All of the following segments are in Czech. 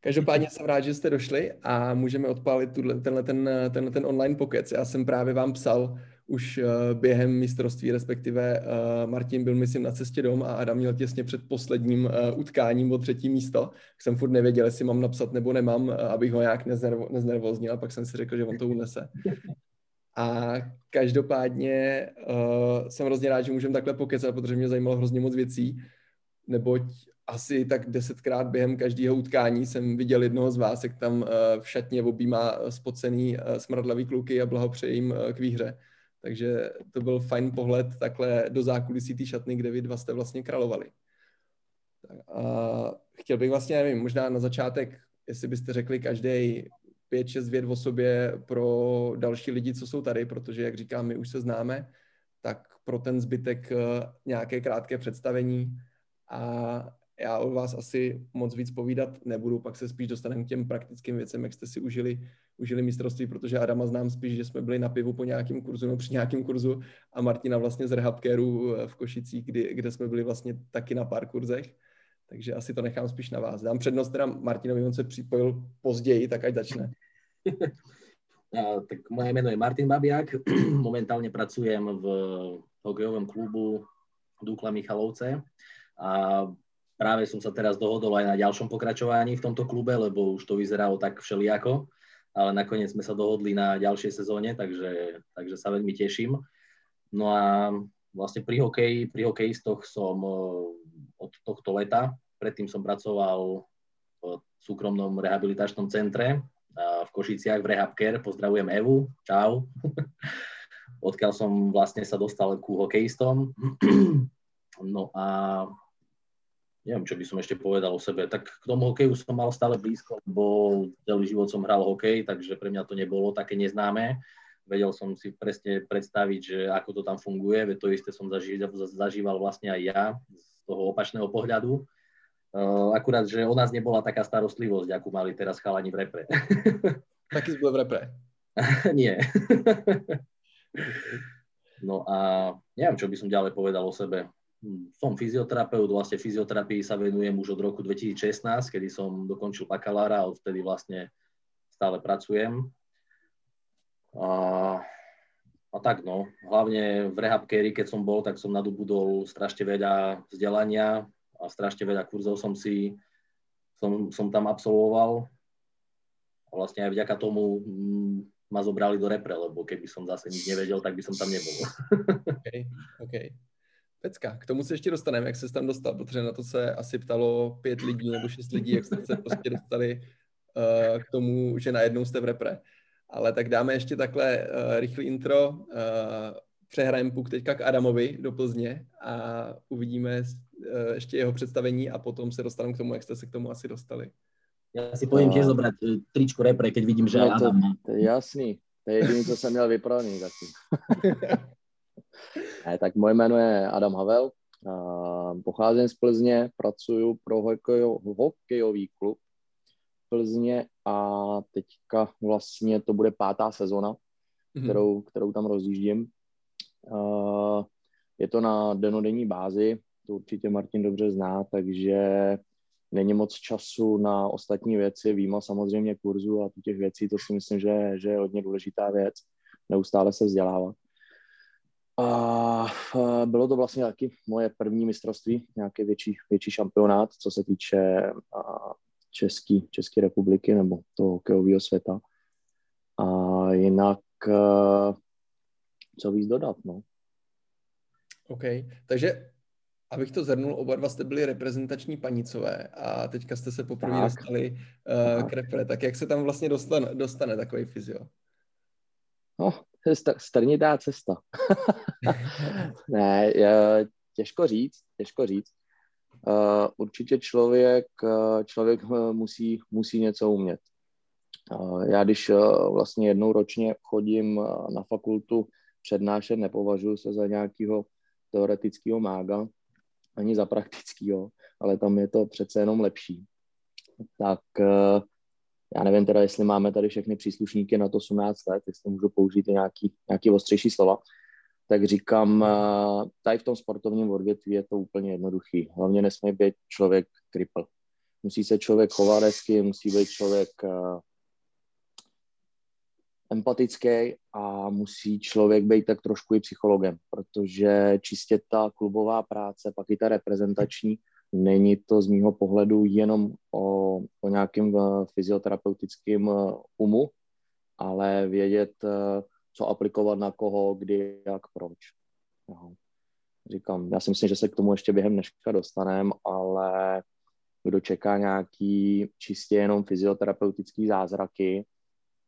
Každopádně jsem rád, že jste došli a můžeme odpálit tuhle, tenhle, ten, tenhle ten online pokec. Já jsem právě vám psal už uh, během mistrovství, respektive uh, Martin byl, myslím, na cestě dom a Adam měl těsně před posledním uh, utkáním o třetí místo. Jsem furt nevěděl, jestli mám napsat nebo nemám, abych ho nějak neznervo, neznervoznil, a pak jsem si řekl, že on to unese. A každopádně uh, jsem hrozně rád, že můžeme takhle pokecat, protože mě zajímalo hrozně moc věcí, neboť asi tak desetkrát během každého utkání jsem viděl jednoho z vás, jak tam uh, v šatně objímá spocený uh, smradlavý kluky a blahopřeji jim k výhře. Takže to byl fajn pohled takhle do zákulisí té šatny, kde vy dva jste vlastně královali. A chtěl bych vlastně, nevím, možná na začátek, jestli byste řekli každý pět, šest věd o sobě pro další lidi, co jsou tady, protože, jak říkám, my už se známe, tak pro ten zbytek nějaké krátké představení a já o vás asi moc víc povídat nebudu, pak se spíš dostaneme k těm praktickým věcem, jak jste si užili, užili mistrovství, protože Adama znám spíš, že jsme byli na pivu po nějakém kurzu, no při nějakém kurzu a Martina vlastně z Rehabcaru v Košicích, kdy, kde jsme byli vlastně taky na pár kurzech, takže asi to nechám spíš na vás. Dám přednost teda Martinovi, on se připojil později, tak ať začne. tak moje jméno je Martin Babiak, momentálně pracujem v hokejovém klubu Dukla Michalovce a práve som sa teraz dohodol aj na ďalšom pokračovaní v tomto klube, lebo už to vyzeralo tak všelijako, ale nakoniec sme sa dohodli na ďalšej sezóne, takže, takže sa veľmi teším. No a vlastne pri hokeji, pri hokejistoch som eh, od tohto leta, predtým som pracoval v súkromnom rehabilitačnom centre v Košiciach v Rehabker, pozdravujem Evu, čau. Odkiaľ som vlastne sa dostal ku hokejistom. No a neviem, čo by som ešte povedal o sebe. Tak k tomu hokeju som mal stále blízko, lebo celý život som hral hokej, takže pre mňa to nebolo také neznáme. Vedel som si presne predstaviť, že ako to tam funguje, veď to isté som zažíval, zažíval vlastne aj ja z toho opačného pohľadu. Uh, akurát, že o nás nebola taká starostlivosť, akú mali teraz chalani v repre. Taky byl v repre? Nie. no a neviem, čo by som ďalej povedal o sebe som fyzioterapeut, vlastne fyzioterapii sa venujem už od roku 2016, kedy som dokončil bakalára a odtedy vlastne stále pracujem. A, a tak no, hlavne v rehabkéri, keď som bol, tak som nadobudol strašne veľa vzdelania a strašne veľa kurzov som si som, som tam absolvoval a vlastne aj vďaka tomu mm, ma zobrali do repre, lebo keby som zase nič nevedel, tak by som tam nebol. okay, okay. Pecka, k tomu se ještě dostaneme, jak se tam dostal, protože na to se asi ptalo pět lidí nebo šest lidí, jak jste se prostě dostali uh, k tomu, že najednou jste v repre. Ale tak dáme ještě takhle uh, rychlý intro. Uh, přehrajeme puk teďka k Adamovi do Plzně a uvidíme uh, ještě jeho představení a potom se dostaneme k tomu, jak jste se k tomu asi dostali. Já si povím tiež zobrať tričko repre, keď vidím, že no, to, Adam. To je jasný. To je jediný, co jsem měl vypraný taky. Ne, tak moje jméno je Adam Havel, pocházím z Plzně, pracuji pro hokejový klub Plzně a teďka vlastně to bude pátá sezona, mm-hmm. kterou, kterou tam rozjíždím. Je to na denodenní bázi, to určitě Martin dobře zná, takže není moc času na ostatní věci, výjima samozřejmě kurzu a těch věcí, to si myslím, že, že je hodně důležitá věc, neustále se vzdělávat. A bylo to vlastně taky moje první mistrovství, nějaký větší, větší šampionát, co se týče České České republiky nebo toho hokejového světa. A jinak, co víc dodat, no. OK, takže abych to zhrnul, oba dva jste byli reprezentační panicové a teďka jste se poprvé tak. dostali uh, k repre. Tak jak se tam vlastně dostane, dostane takový fyzio? No, strnitá cesta. ne, těžko říct, těžko říct. Uh, určitě člověk, uh, člověk musí, musí něco umět. Uh, já když uh, vlastně jednou ročně chodím na fakultu přednášet, nepovažuji se za nějakého teoretického mága, ani za praktického, ale tam je to přece jenom lepší. Tak uh, já nevím teda, jestli máme tady všechny příslušníky na to 18 let, jestli můžu použít nějaký, nějaký ostřejší slova, tak říkám, tady v tom sportovním odvětví je to úplně jednoduchý. Hlavně nesmí být člověk kripl. musí se člověk chovat hezky, musí být člověk uh, empatický a musí člověk být tak trošku i psychologem, protože čistě ta klubová práce, pak i ta reprezentační, není to z mýho pohledu jenom o, o nějakém uh, fyzioterapeutickém uh, umu, ale vědět, co aplikovat na koho, kdy, jak, proč. Jo. Říkám, já si myslím, že se k tomu ještě během dneška dostaneme, ale kdo čeká nějaký čistě jenom fyzioterapeutický zázraky,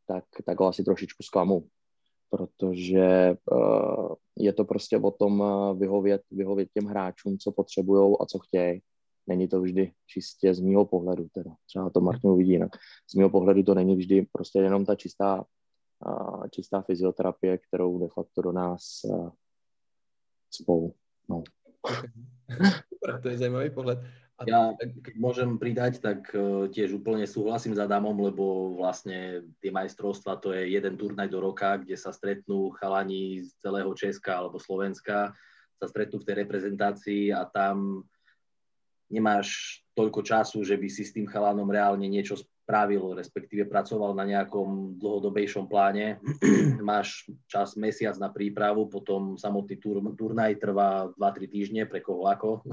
tak, tak ho asi trošičku zklamu, protože je to prostě o tom vyhovět, vyhovět těm hráčům, co potřebují a co chtějí. Není to vždy čistě z mýho pohledu, teda třeba to Martin uvidí jinak. Z mýho pohledu to není vždy prostě jenom ta čistá, čistá fyzioterapie, kterou de facto do nás spolu. No. Okay. Super, to je zajímavý pohled. A ja, keď môžem pridať, tak uh, tiež úplne súhlasím s Adamom, lebo vlastne tie majstrovstva to je jeden turnaj do roka, kde sa stretnú chalani z celého Česka alebo Slovenska, sa stretnú v tej reprezentácii a tam nemáš toľko času, že by si s tým chalanom reálne niečo spravil, respektíve pracoval na nejakom dlhodobejšom pláne. Máš čas mesiac na prípravu, potom samotný tur, turnaj trvá 2-3 týždne, pre koho ako.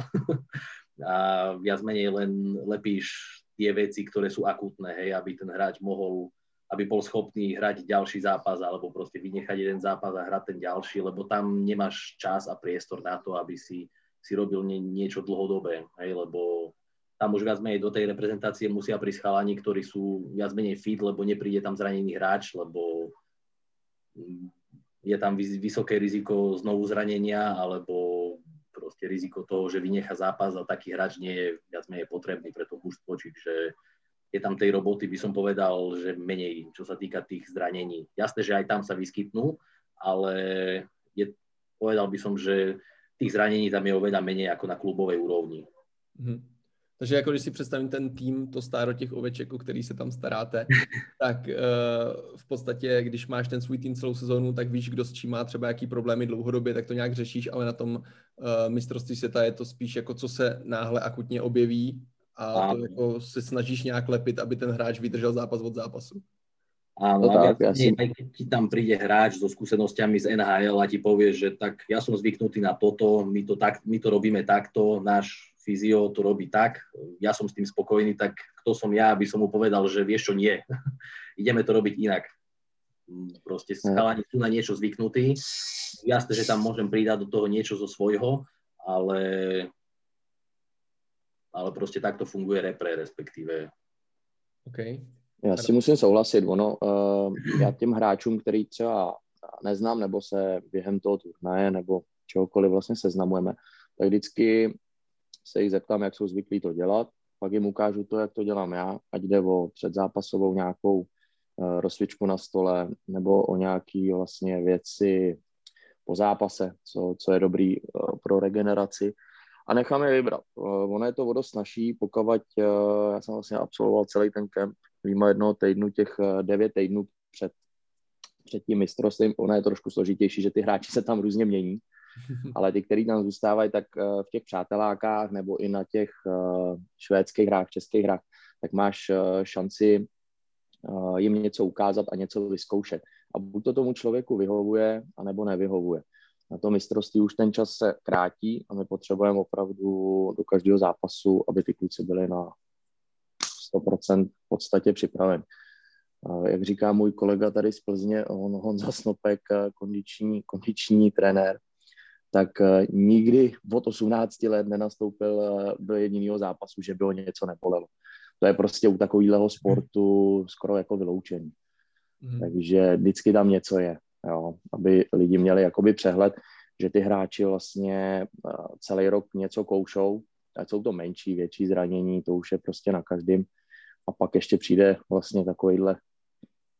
a viac menej len lepíš tie veci, ktoré sú akútne, hej, aby ten hráč mohol, aby bol schopný hrať ďalší zápas alebo proste vynechať jeden zápas a hrať ten ďalší, lebo tam nemáš čas a priestor na to, aby si, si robil nie, niečo dlhodobé, hej, lebo tam už viac menej do tej reprezentácie musia prísť chalani, ktorí sú viac menej fit, lebo nepríde tam zranený hráč, lebo je tam vysoké riziko znovu zranenia alebo proste riziko toho, že vynecha zápas a taký hráč nie je viac menej potrebný pre to mužstvo, čiže je tam tej roboty, by som povedal, že menej, čo sa týka tých zranení. Jasné, že aj tam sa vyskytnú, ale je, povedal by som, že tých zranení tam je oveľa menej ako na klubovej úrovni. Mm-hmm. Takže jako když si představím ten tým, to stáro těch oveček, o který se tam staráte, tak uh, v podstatě, když máš ten svůj tým celou sezónu, tak víš, kdo s čím má třeba jaký problémy dlouhodobě, tak to nějak řešíš, ale na tom uh, mistrovství světa je to spíš jako co se náhle akutně objeví a to jako se snažíš nějak lepit, aby ten hráč vydržel zápas od zápasu. Áno, no, tak, ja si... aj keď ti tam príde hráč so skúsenostiami z NHL a ti povie, že tak ja som zvyknutý na toto, my to, tak, my to robíme takto, náš fyzio to robí tak, ja som s tým spokojný, tak kto som ja, aby som mu povedal, že vieš čo, nie. Ideme to robiť inak. Proste chalani sú na niečo zvyknutí. Jasné, že tam môžem pridať do toho niečo zo svojho, ale, ale proste takto funguje repre, respektíve. Okay. Já si musím souhlasit, ono, uh, já těm hráčům, který třeba neznám, nebo se během toho turnaje, nebo čehokoliv vlastně seznamujeme, tak vždycky se jich zeptám, jak jsou zvyklí to dělat, pak jim ukážu to, jak to dělám já, ať jde o předzápasovou nějakou uh, rozcvičku na stole, nebo o nějaké vlastně věci po zápase, co, co je dobrý uh, pro regeneraci. A nechám je vybrat. Ono je to o dost snaží, pokud já jsem vlastně absolvoval celý ten kemp, mimo jednoho týdnu, těch uh, devět týdnů před, před tím mistrovstvím, ono je trošku složitější, že ty hráči se tam různě mění ale ty, který tam zůstávají, tak eh, v těch přátelákách nebo i na těch eh, švédských hrách, českých hrách, tak máš eh, šanci jim něco ukázat a něco vyzkoušet. A buď to tomu člověku vyhovuje, anebo nevyhovuje. Na to mistrovství už ten čas se krátí a my potřebujeme opravdu do každého zápasu, aby ty kluci byli na 100% v podstatě připraveni. Jak říká můj kolega tady z Plzně, on, Honza Snopek, kondiční, kondiční trenér, tak eh, nikdy od 18 let nenastoupil eh, do jediného zápasu, že by ho něco nebolelo. To je prostě u takového sportu skoro jako vyloučení. Mm. Takže vždycky tam něco je, jo, aby lidi měli jakoby přehled, že ty hráči vlastně eh, celý rok něco koušou, ať jsou to menší, větší zranění, to už je prostě na každém. A pak ještě přijde vlastně takovýhle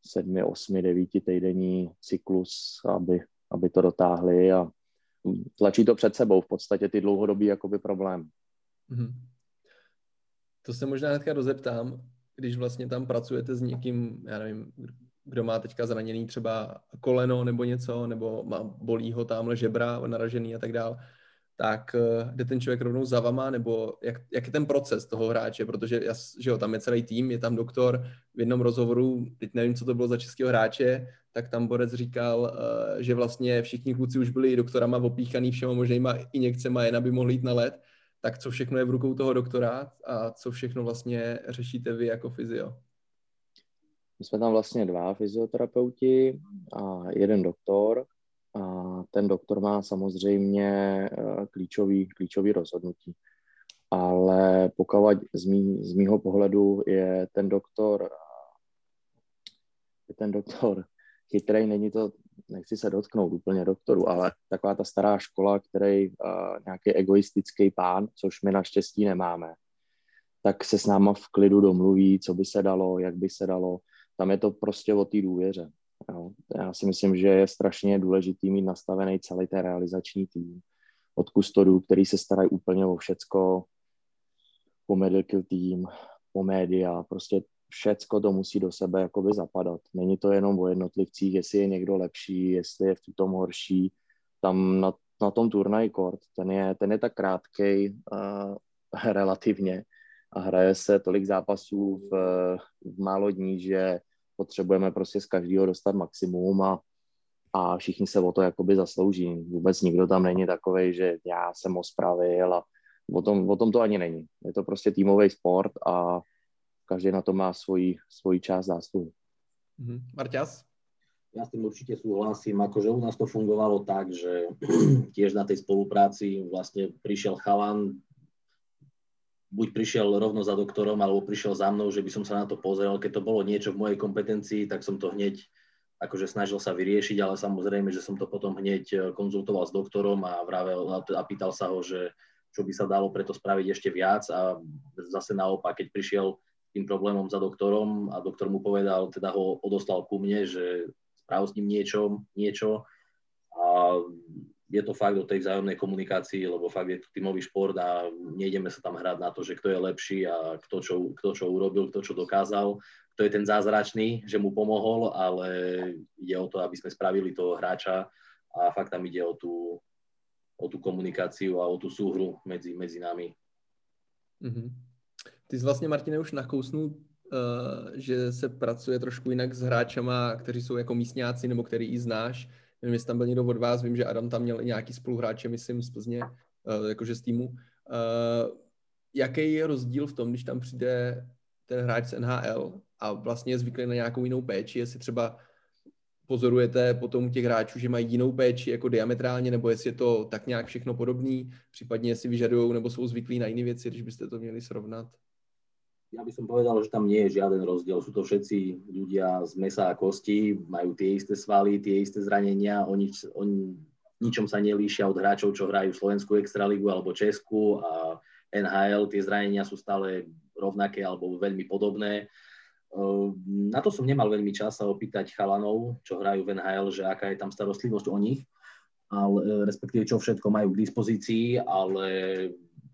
sedmi, osmi, devíti týdenní cyklus, aby, aby to dotáhli a tlačí to před sebou v podstatě ty dlouhodobý jakoby problém. Mm-hmm. To se možná hnedka rozeptám, když vlastně tam pracujete s někým, já nevím, kdo má teďka zraněný třeba koleno nebo něco, nebo má, bolí ho tamhle žebra naražený a tak dál, tak uh, jde ten člověk rovnou za vama, nebo jak, jak je ten proces toho hráče, protože jas, že jo, tam je celý tým, je tam doktor, v jednom rozhovoru, teď nevím, co to bylo za českého hráče, tak tam Borec říkal, uh, že vlastně všichni kluci už byli doktorama opíchaný všema možnýma injekcema, jen aby mohli jít na let, tak co všechno je v rukou toho doktora a co všechno vlastně řešíte vy jako fyzio? My jsme tam vlastně dva fyzioterapeuti a jeden doktor. A ten doktor má samozřejmě eh, klíčový, klíčový rozhodnutí. Ale pokud z, mý, z mýho pohledu je ten doktor je ten doktor chytrý, není to, nechci se dotknout úplně doktoru, ale taková ta stará škola, který uh, nějaký egoistický pán, což my naštěstí nemáme, tak se s náma v klidu domluví, co by se dalo, jak by se dalo. Tam je to prostě o té důvěře. Jo. Já si myslím, že je strašně důležitý mít nastavený celý ten realizační tým od kustodů, který se starají úplně o všecko, po medical team, po média, prostě všecko to musí do sebe jakoby zapadat. Není to jenom o jednotlivcích, jestli je někdo lepší, jestli je v tom horší. Tam na, na tom turnaj kort, ten je, ten je tak krátkej uh, relativně a hraje se tolik zápasů v, v málo dní, že potřebujeme prostě z každého dostat maximum a, a všichni se o to jakoby zaslouží. Vůbec nikdo tam není takový, že já jsem ho spravil a o tom, o tom to ani není. Je to prostě týmový sport a každý na to má svoji, svoji část zásluhy. Mm-hmm. Marťas? Ja s tým určite súhlasím, akože u nás to fungovalo tak, že tiež na tej spolupráci vlastne prišiel chalan, buď prišiel rovno za doktorom, alebo prišiel za mnou, že by som sa na to pozrel. Keď to bolo niečo v mojej kompetencii, tak som to hneď akože snažil sa vyriešiť, ale samozrejme, že som to potom hneď eh, konzultoval s doktorom a vravel a pýtal sa ho, že čo by sa dalo preto spraviť ešte viac a zase naopak, keď prišiel tým problémom za doktorom a doktor mu povedal, teda ho odoslal ku mne, že sprav s ním niečo, niečo a je to fakt o tej vzájomnej komunikácii, lebo fakt je to tímový šport a nejdeme sa tam hrať na to, že kto je lepší a kto čo, kto čo urobil, kto čo dokázal, kto je ten zázračný, že mu pomohol, ale ide o to, aby sme spravili toho hráča a fakt tam ide o tú, o tú komunikáciu a o tú súhru medzi, medzi nami. Mm-hmm. Ty jsi vlastně, Martine, už nakousnul, uh, že se pracuje trošku jinak s hráčama, kteří jsou jako místňáci nebo který i znáš. Nevím, jestli tam byl někdo od vás, vím, že Adam tam měl i nějaký spoluhráče, myslím, z Plzně, uh, jakože z týmu. Uh, jaký je rozdíl v tom, když tam přijde ten hráč z NHL a vlastně je zvyklý na nějakou jinou péči, jestli třeba pozorujete potom těch hráčů, že mají jinou péči jako diametrálně, nebo jestli je to tak nějak všechno podobný, případně jestli vyžadují nebo jsou zvyklí na jiné věci, když byste to měli srovnat? Ja by som povedal, že tam nie je žiaden rozdiel. Sú to všetci ľudia z mesa a kosti, majú tie isté svaly, tie isté zranenia, oni, oni ničom sa nelíšia od hráčov, čo hrajú Slovenskú extraligu alebo Česku a NHL, tie zranenia sú stále rovnaké alebo veľmi podobné. Na to som nemal veľmi čas sa opýtať chalanov, čo hrajú v NHL, že aká je tam starostlivosť o nich, ale, respektíve čo všetko majú k dispozícii, ale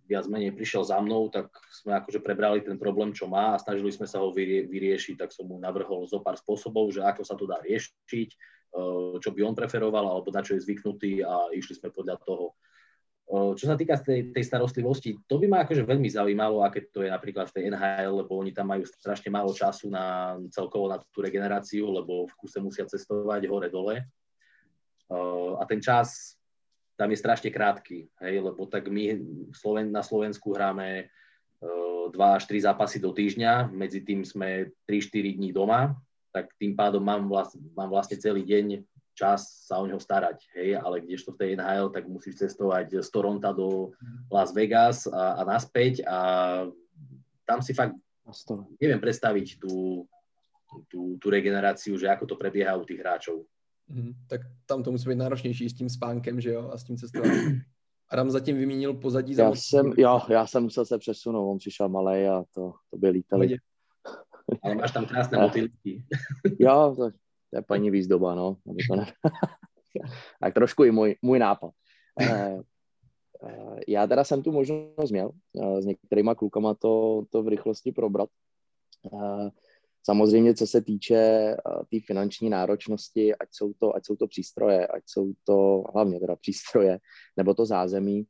viac menej prišiel za mnou, tak sme akože prebrali ten problém, čo má a snažili sme sa ho vyrie, vyriešiť, tak som mu navrhol zo pár spôsobov, že ako sa to dá riešiť, eh, čo by on preferoval, alebo na čo je zvyknutý a išli sme podľa toho. Eh, čo sa týka tej, tej starostlivosti, to by ma akože veľmi zaujímalo, aké to je napríklad v tej NHL, lebo oni tam majú strašne málo času na celkovo na tú regeneráciu, lebo v kuse musia cestovať hore-dole. Eh, a ten čas tam je strašne krátky, hej, lebo tak my Sloven, na Slovensku hráme uh, dva až tri zápasy do týždňa, medzi tým sme 3-4 dní doma, tak tým pádom mám, vlast, mám vlastne celý deň čas sa o neho starať, hej, ale kdežto v tej NHL, tak musíš cestovať z Toronto do Las Vegas a, a naspäť a tam si fakt neviem predstaviť tú, tú, tú regeneráciu, že ako to prebieha u tých hráčov. Mm, tak tam to musí být náročnější s tím spánkem, že jo, a s tím cestováním. Adam zatím vyměnil pozadí za... Já jsem, jo, já jsem musel se přesunout, on přišel malý a to, to by lítali. Ale máš tam krásné motýlky. jo, to, to je paní výzdoba, no. To ne... tak trošku i můj, můj nápad. Eh, eh, já teda jsem tu možnost měl eh, s některýma klukama to, to v rychlosti probrat. Samozřejmě, co se týče té tý finanční náročnosti, ať jsou, to, ať jsou to přístroje, ať jsou to hlavně teda přístroje, nebo to zázemí,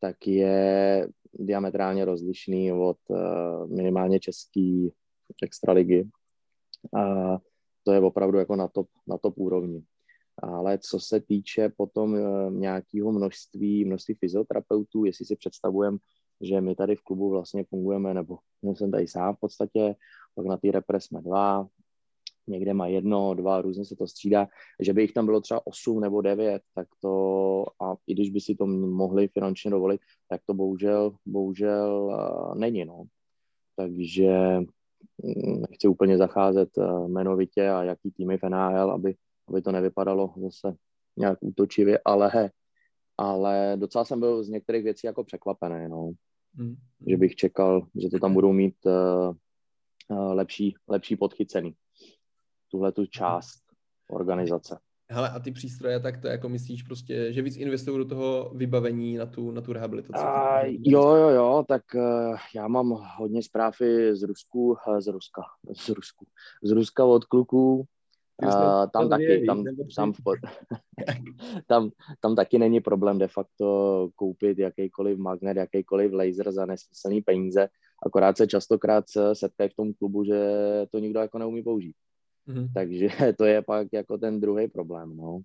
tak je diametrálně rozlišný od uh, minimálně český extraligy. A to je opravdu jako na top, na top úrovni. Ale co se týče potom uh, nějakého množství, množství fyzioterapeutů, jestli si představujeme, že my tady v klubu vlastně fungujeme, nebo jsem tady sám v podstatě, pak na té repre jsme dva, někde má jedno, dva, různě se to střídá, že by jich tam bylo třeba osm nebo devět, tak to, a i když by si to mohli finančně dovolit, tak to bohužel, bohužel uh, není, no. Takže mm, nechci úplně zacházet uh, jmenovitě a jaký týmy v NHL, aby, aby to nevypadalo zase nějak útočivě, ale, ale docela jsem byl z některých věcí jako překvapený, no. Mm. Že bych čekal, že to tam budou mít uh, lepší, lepší podchycený tuhle tu část organizace. Hele, a ty přístroje, tak to jako myslíš prostě, že víc investují do toho vybavení na tu, na tu rehabilitaci? A, jo, jo, jo, tak uh, já mám hodně zpráv z Rusku, uh, z Ruska, z Rusku, z Ruska od kluků, Uh, tam taky, tam, tam, tam, tam taky není problém de facto koupit jakýkoliv magnet, jakýkoliv laser za nesmyslný peníze, akorát se častokrát setkají v tom klubu, že to nikdo jako neumí použít. Mm-hmm. Takže to je pak jako ten druhý problém, no.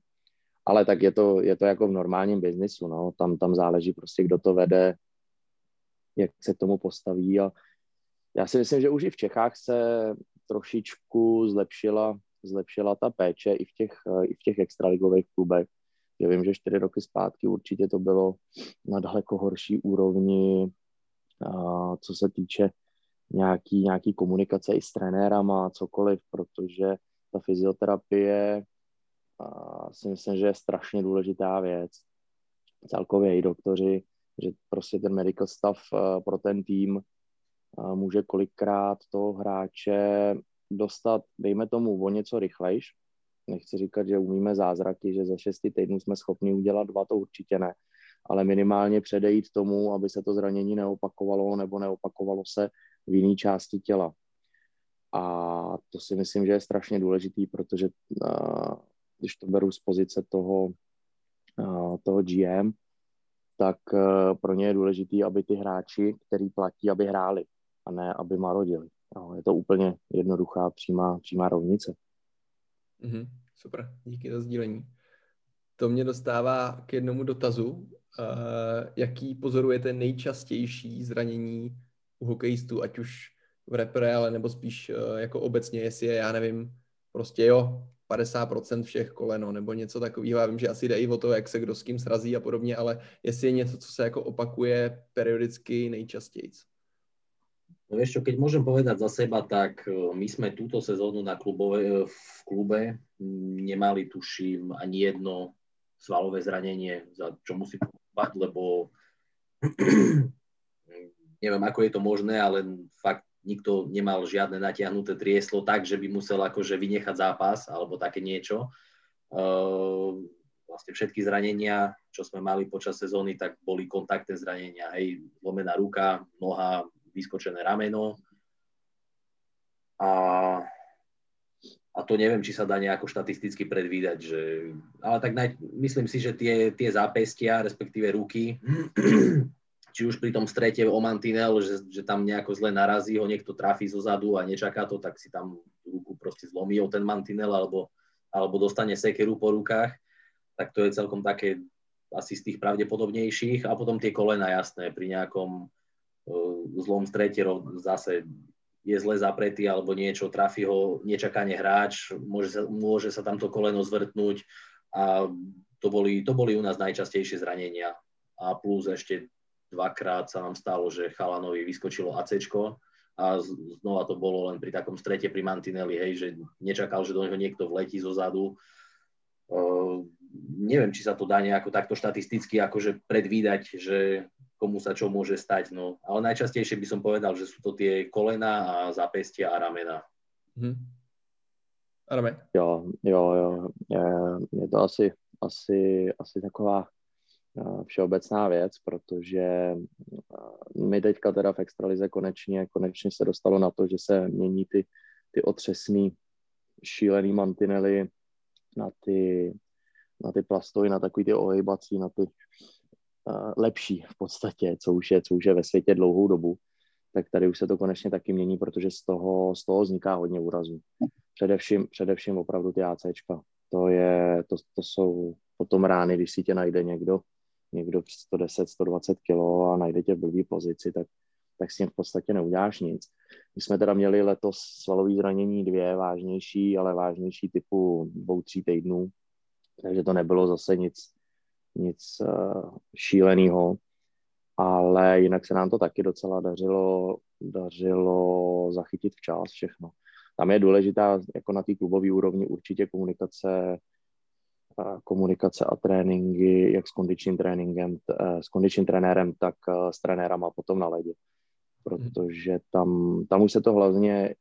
Ale tak je to, je to jako v normálním biznisu, no. Tam, tam záleží prostě, kdo to vede, jak se k tomu postaví a já si myslím, že už i v Čechách se trošičku zlepšila, zlepšila ta péče i v těch, i v těch extraligových klubech. Já vím, že čtyři roky zpátky určitě to bylo na daleko horší úrovni, co se týče nějaký, nějaký komunikace i s trenérama, cokoliv, protože ta fyzioterapie si myslím, že je strašně důležitá věc. Celkově i doktoři, že prostě ten medical staff pro ten tým může kolikrát toho hráče dostat, dejme tomu, o něco rychlejš. Nechci říkat, že umíme zázraky, že za šesti týdnů jsme schopni udělat dva, to určitě ne. Ale minimálně předejít tomu, aby se to zranění neopakovalo nebo neopakovalo se v jiné části těla. A to si myslím, že je strašně důležitý, protože uh, když to beru z pozice toho, uh, toho GM, tak uh, pro ně je důležitý, aby ty hráči, který platí, aby hráli a ne, aby marodili. Je to úplně jednoduchá, přímá, přímá rovnice. Mm-hmm, super, díky za sdílení. To mě dostává k jednomu dotazu. Uh, jaký pozorujete nejčastější zranění u hokejistů, ať už v repre, ale nebo spíš uh, jako obecně, jestli je, já nevím, prostě jo, 50% všech koleno nebo něco takového. Já vím, že asi jde i o to, jak se kdo s kým srazí a podobně, ale jestli je něco, co se jako opakuje periodicky nejčastěji. No vieš čo, keď môžem povedať za seba, tak e, my sme túto sezónu na klubove, v klube nemali, tuším, ani jedno svalové zranenie, za čo musím povedať, lebo neviem, ako je to možné, ale fakt nikto nemal žiadne natiahnuté trieslo tak, že by musel akože vynechať zápas alebo také niečo. Uh, vlastne všetky zranenia, čo sme mali počas sezóny, tak boli kontaktné zranenia. Hej, zlomená ruka, noha, vyskočené rameno. A, a to neviem, či sa dá nejako štatisticky predvídať, že, ale tak naj, myslím si, že tie, tie zápestia, respektíve ruky, či už pri tom strete o mantinel, že, že tam nejako zle narazí, ho niekto trafí zo zadu a nečaká to, tak si tam ruku proste zlomí o ten mantinel alebo, alebo dostane sekeru po rukách, tak to je celkom také asi z tých pravdepodobnejších. A potom tie kolena, jasné, pri nejakom uh, zlom strete zase je zle zapretý alebo niečo, trafí ho nečakane hráč, môže sa, môže sa tam to koleno zvrtnúť a to boli, to boli u nás najčastejšie zranenia. A plus ešte dvakrát sa nám stalo, že Chalanovi vyskočilo AC a znova to bolo len pri takom strete pri Mantinelli, hej, že nečakal, že do neho niekto vletí zo zadu. Uh, neviem, či sa to dá nejako takto štatisticky akože predvídať, že komu sa čo môže stať, no. Ale najčastejšie by som povedal, že sú to tie kolena a zápestia a ramena. Hmm. Rame. Jo, jo, jo. Je, je to asi, asi, asi taková všeobecná věc, protože my teďka teda v extralize konečně, konečně se dostalo na to, že se mění ty, ty otřesný šílený mantinely na ty, na ty plastovy, na takový ty ohejbací, na ty uh, lepší v podstatě, co už, je, co už je ve světě dlouhou dobu, tak tady už se to konečně taky mění, protože z toho, z toho vzniká hodně úrazů. Především, především opravdu ty ACčka. To, je, to, to jsou potom rány, když si tě najde někdo, někdo 110, 120 kilo a najde tě v blbý pozici, tak, tak s tím v podstatě neuděláš nic. My jsme teda měli letos svalový zranění dvě vážnější, ale vážnější typu dvou, tří týdnů, takže to nebylo zase nic, nic uh, šíleného, ale jinak se nám to taky docela dařilo, dařilo zachytit včas všechno. Tam je důležitá jako na té klubové úrovni určitě komunikace komunikace a tréninky, jak s kondičním tréninkem, eh, s kondičním trenérem, tak eh, s trenérama potom na ledě. Protože tam, tam už se to hlavně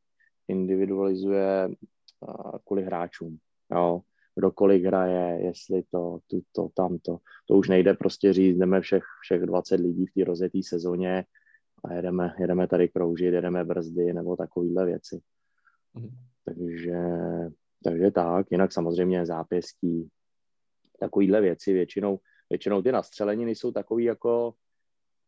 individualizuje eh, kvůli hráčům. Jo? Kdo kolik hraje, jestli to, tuto, tamto. To už nejde prostě říct, jdeme všech, všech 20 lidí v té rozjeté sezóně a jedeme, jedeme tady kroužit, jedeme brzdy nebo takovéhle věci. Mm. Takže, takže tak, jinak samozřejmě zápěstí, takovýhle věci většinou, většinou ty nastřeleniny jsou takový jako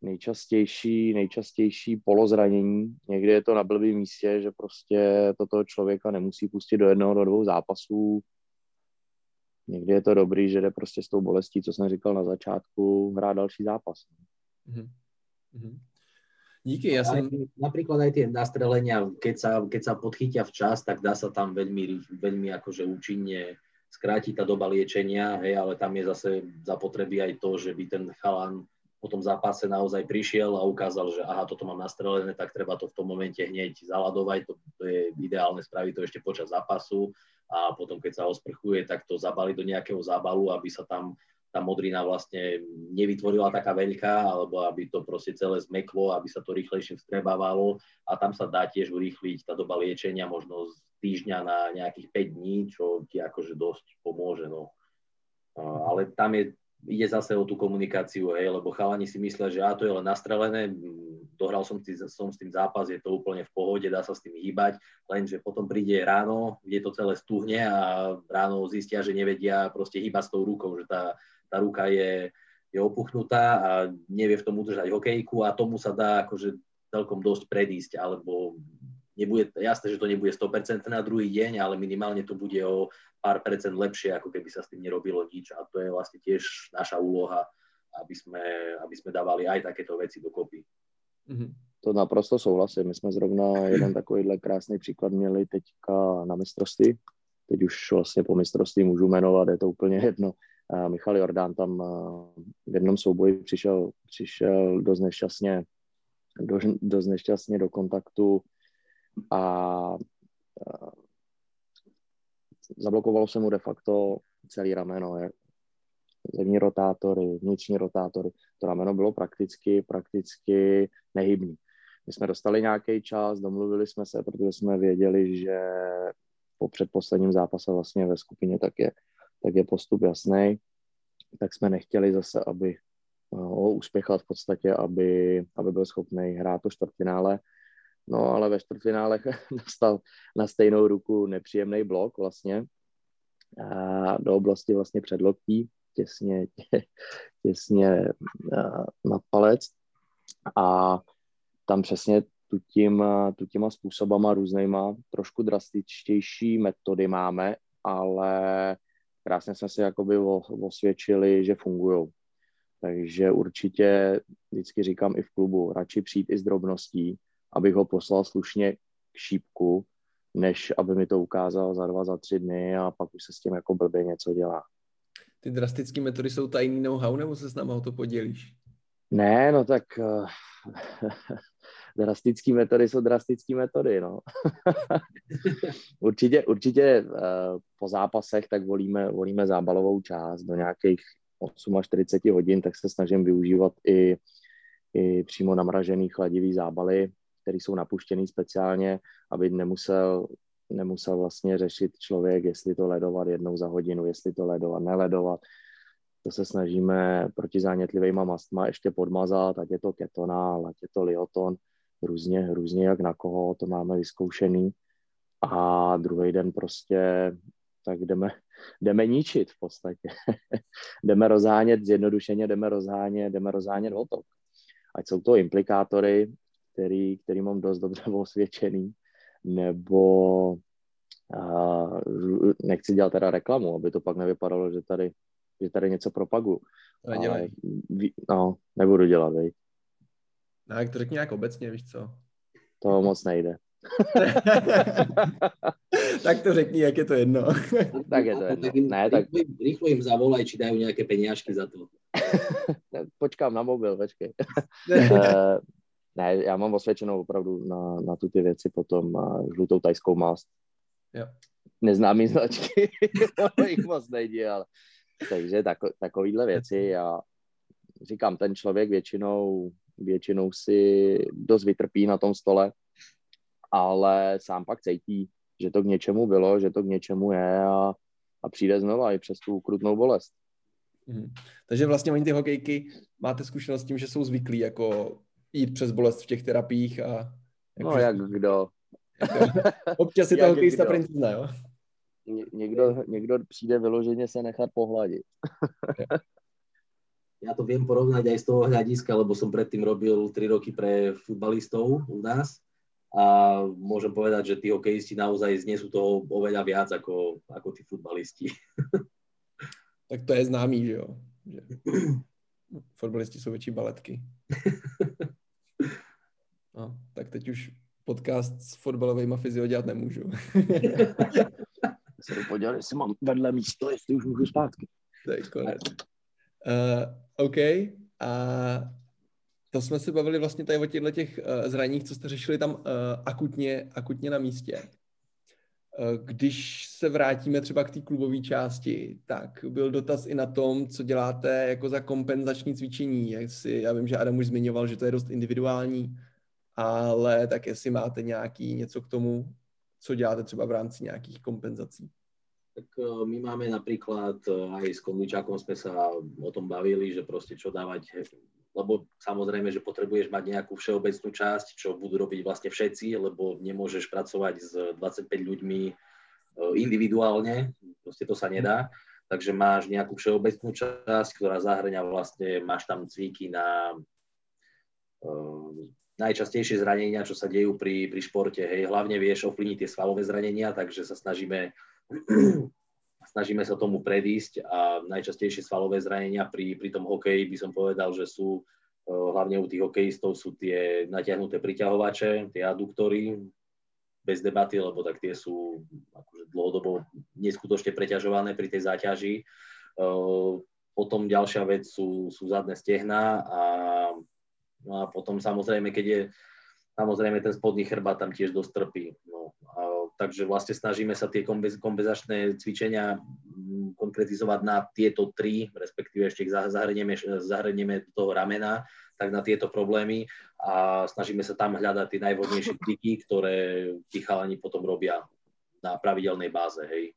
nejčastější, nejčastější polozranění. Někdy je to na blbým místě, že prostě toto člověka nemusí pustit do jednoho, do dvou zápasů. Někdy je to dobrý, že jde prostě s tou bolestí, co jsem říkal na začátku, hrát další zápas. Mm-hmm. Díky, ja som... Napríklad aj tie nastrelenia, keď sa, keď sa podchytia včas, tak dá sa tam veľmi, veľmi akože účinne skráti tá doba liečenia, hej, ale tam je zase zapotreby aj to, že by ten chalan po tom zápase naozaj prišiel a ukázal, že aha, toto mám nastrelené, tak treba to v tom momente hneď zaladovať, to, to je ideálne spraviť to ešte počas zápasu a potom, keď sa osprchuje, tak to zabaliť do nejakého zábalu, aby sa tam tá modrina vlastne nevytvorila taká veľká, alebo aby to proste celé zmeklo, aby sa to rýchlejšie vstrebávalo a tam sa dá tiež urýchliť tá doba liečenia možno z týždňa na nejakých 5 dní, čo ti akože dosť pomôže. No. Ale tam je, ide zase o tú komunikáciu, hej, lebo chalani si myslia, že a to je len nastrelené, dohral som, tý, som s tým zápas, je to úplne v pohode, dá sa s tým hýbať, lenže potom príde ráno, kde to celé stuhne a ráno zistia, že nevedia proste hýbať s tou rukou, že tá tá ruka je, je opuchnutá a nevie v tom udržať hokejku a tomu sa dá akože celkom dosť predísť, alebo nebude, jasné, že to nebude 100% na druhý deň, ale minimálne to bude o pár percent lepšie, ako keby sa s tým nerobilo nič a to je vlastne tiež naša úloha, aby sme, aby sme dávali aj takéto veci dokopy. Mm-hmm. To naprosto souhlasím. My jsme zrovna jeden takovýhle krásný příklad měli teďka na mistrovství. Teď už vlastně po mistrovství můžu jmenovat, je to úplně jedno. Michal Jordán tam v jednom souboji přišel, přišel dost nešťastně, do, dost nešťastně do kontaktu a, a zablokovalo se mu de facto celý rameno, zemní rotátory, vnitřní rotátory. To rameno bylo prakticky, prakticky nehybný. My jsme dostali nějaký čas, domluvili jsme se, protože jsme věděli, že po předposledním zápase vlastně ve skupině tak je tak je postup jasný. Tak jsme nechtěli zase, aby ho uspěchat v podstatě, aby, aby byl schopný hrát to čtvrtfinále. No ale ve čtvrtfinále nastal na stejnou ruku nepříjemný blok vlastně a do oblasti vlastně předloktí, těsně, tě, těsně na palec a tam přesně tu, tím, tu těma způsobama různýma, trošku drastičtější metody máme, ale krásně jsme si jakoby osvědčili, že fungují. Takže určitě vždycky říkám i v klubu, radši přijít i s drobností, abych ho poslal slušně k šípku, než aby mi to ukázal za dva, za tři dny a pak už se s tím jako blbě něco dělá. Ty drastické metody jsou tajný know-how, nebo se s náma o to podělíš? Ne, no tak uh, drastické metody jsou drastické metody, no. určitě, určitě uh, po zápasech tak volíme, volíme zábalovou část do nějakých 8 až 40 hodin, tak se snažím využívat i, i přímo namražený chladivý zábaly, které jsou napuštěný speciálně, aby nemusel, nemusel vlastně řešit člověk, jestli to ledovat jednou za hodinu, jestli to ledovat, neledovat. To se snažíme protizánětlivýma mastma ještě podmazat, ať je to ketonál, ať je to lioton, různě, různě jak na koho, to máme vyzkoušený. A druhý den prostě tak jdeme, jdeme ničit v podstatě. jdeme rozhánět, zjednodušeně jdeme rozhánět, jdeme rozhánět hotok. Ať jsou to implikátory, který, který mám dost dobře osvědčený, nebo uh, nechci dělat teda reklamu, aby to pak nevypadalo, že tady, že tady něco propagu. Ale, no, nebudu dělat, vej. No, jak to řekni nějak obecně, víš co? To moc nejde. tak to řekni, jak je to jedno. tak je to jedno. Ne, tak... Rýchlo jim zavolaj, či dajú nejaké peniažky za to. Počkám na mobil, počkej. Ne, já mám osvědčenou opravdu na, na tu ty věci potom uh, žlutou tajskou mást. Jo. Neznámý značky, to jich moc nejde, ale takže tako, takovýhle věci já říkám, ten člověk většinou, většinou si dost vytrpí na tom stole, ale sám pak cítí, že to k něčemu bylo, že to k něčemu je a, a přijde znova i přes tu ukrutnou bolest. Hmm. Takže vlastně oni ty hokejky, máte zkušenost s tím, že jsou zvyklí jako jít přes bolest v těch terapiích a... Jak no jak kdo. Jako, občas je to hokejista princezna, jo? Ně, někdo, někdo přijde vyloženě se nechat pohladit. ja to viem porovnať aj z toho hľadiska, lebo som predtým robil 3 roky pre futbalistov u nás a môžem povedať, že tí hokejisti naozaj znesú toho oveľa viac ako, ako tí futbalisti. tak to je známý, že jo? Že fotbalisti jsou větší baletky. No, tak teď už podcast s fotbalovými fyzio dělat nemůžu. se podívat, jestli mám vedle místo, jestli už můžu zpátky. To je konec. Uh, OK. A to jsme se bavili vlastně tady o těchto těch uh, zraních, co jste řešili tam uh, akutně, akutně na místě. Když se vrátíme třeba k té klubové části, tak byl dotaz i na tom, co děláte jako za kompenzační cvičení. Jestli, já vím, že Adam už zmiňoval, že to je dost individuální, ale tak jestli máte nějaký něco k tomu, co děláte třeba v rámci nějakých kompenzací. Tak e, my máme napríklad, e, aj s Konvičákom sme sa o tom bavili, že proste čo dávať, lebo samozrejme, že potrebuješ mať nejakú všeobecnú časť, čo budú robiť vlastne všetci, lebo nemôžeš pracovať s 25 ľuďmi e, individuálne, proste to sa nedá. Takže máš nejakú všeobecnú časť, ktorá zahrňa vlastne, máš tam cviky na najčastejšie zranenia, čo sa dejú pri, pri športe. Hej, hlavne vieš ovplyvniť tie svalové zranenia, takže sa snažíme snažíme sa tomu predísť a najčastejšie svalové zranenia pri, pri tom hokeji by som povedal, že sú e, hlavne u tých hokejistov sú tie natiahnuté priťahovače, tie aduktory, bez debaty, lebo tak tie sú akože dlhodobo neskutočne preťažované pri tej záťaži. E, potom ďalšia vec sú, sú zadné stehna a, no a potom samozrejme, keď je samozrejme ten spodný chrbát tam tiež dosť trpí. No, a takže vlastne snažíme sa tie kompenzačné cvičenia mm, konkretizovať na tieto tri, respektíve ešte zahrnieme, zahrnieme do toho ramena, tak na tieto problémy a snažíme sa tam hľadať tie najvhodnejšie triky, ktoré tí chalani potom robia na pravidelnej báze, hej.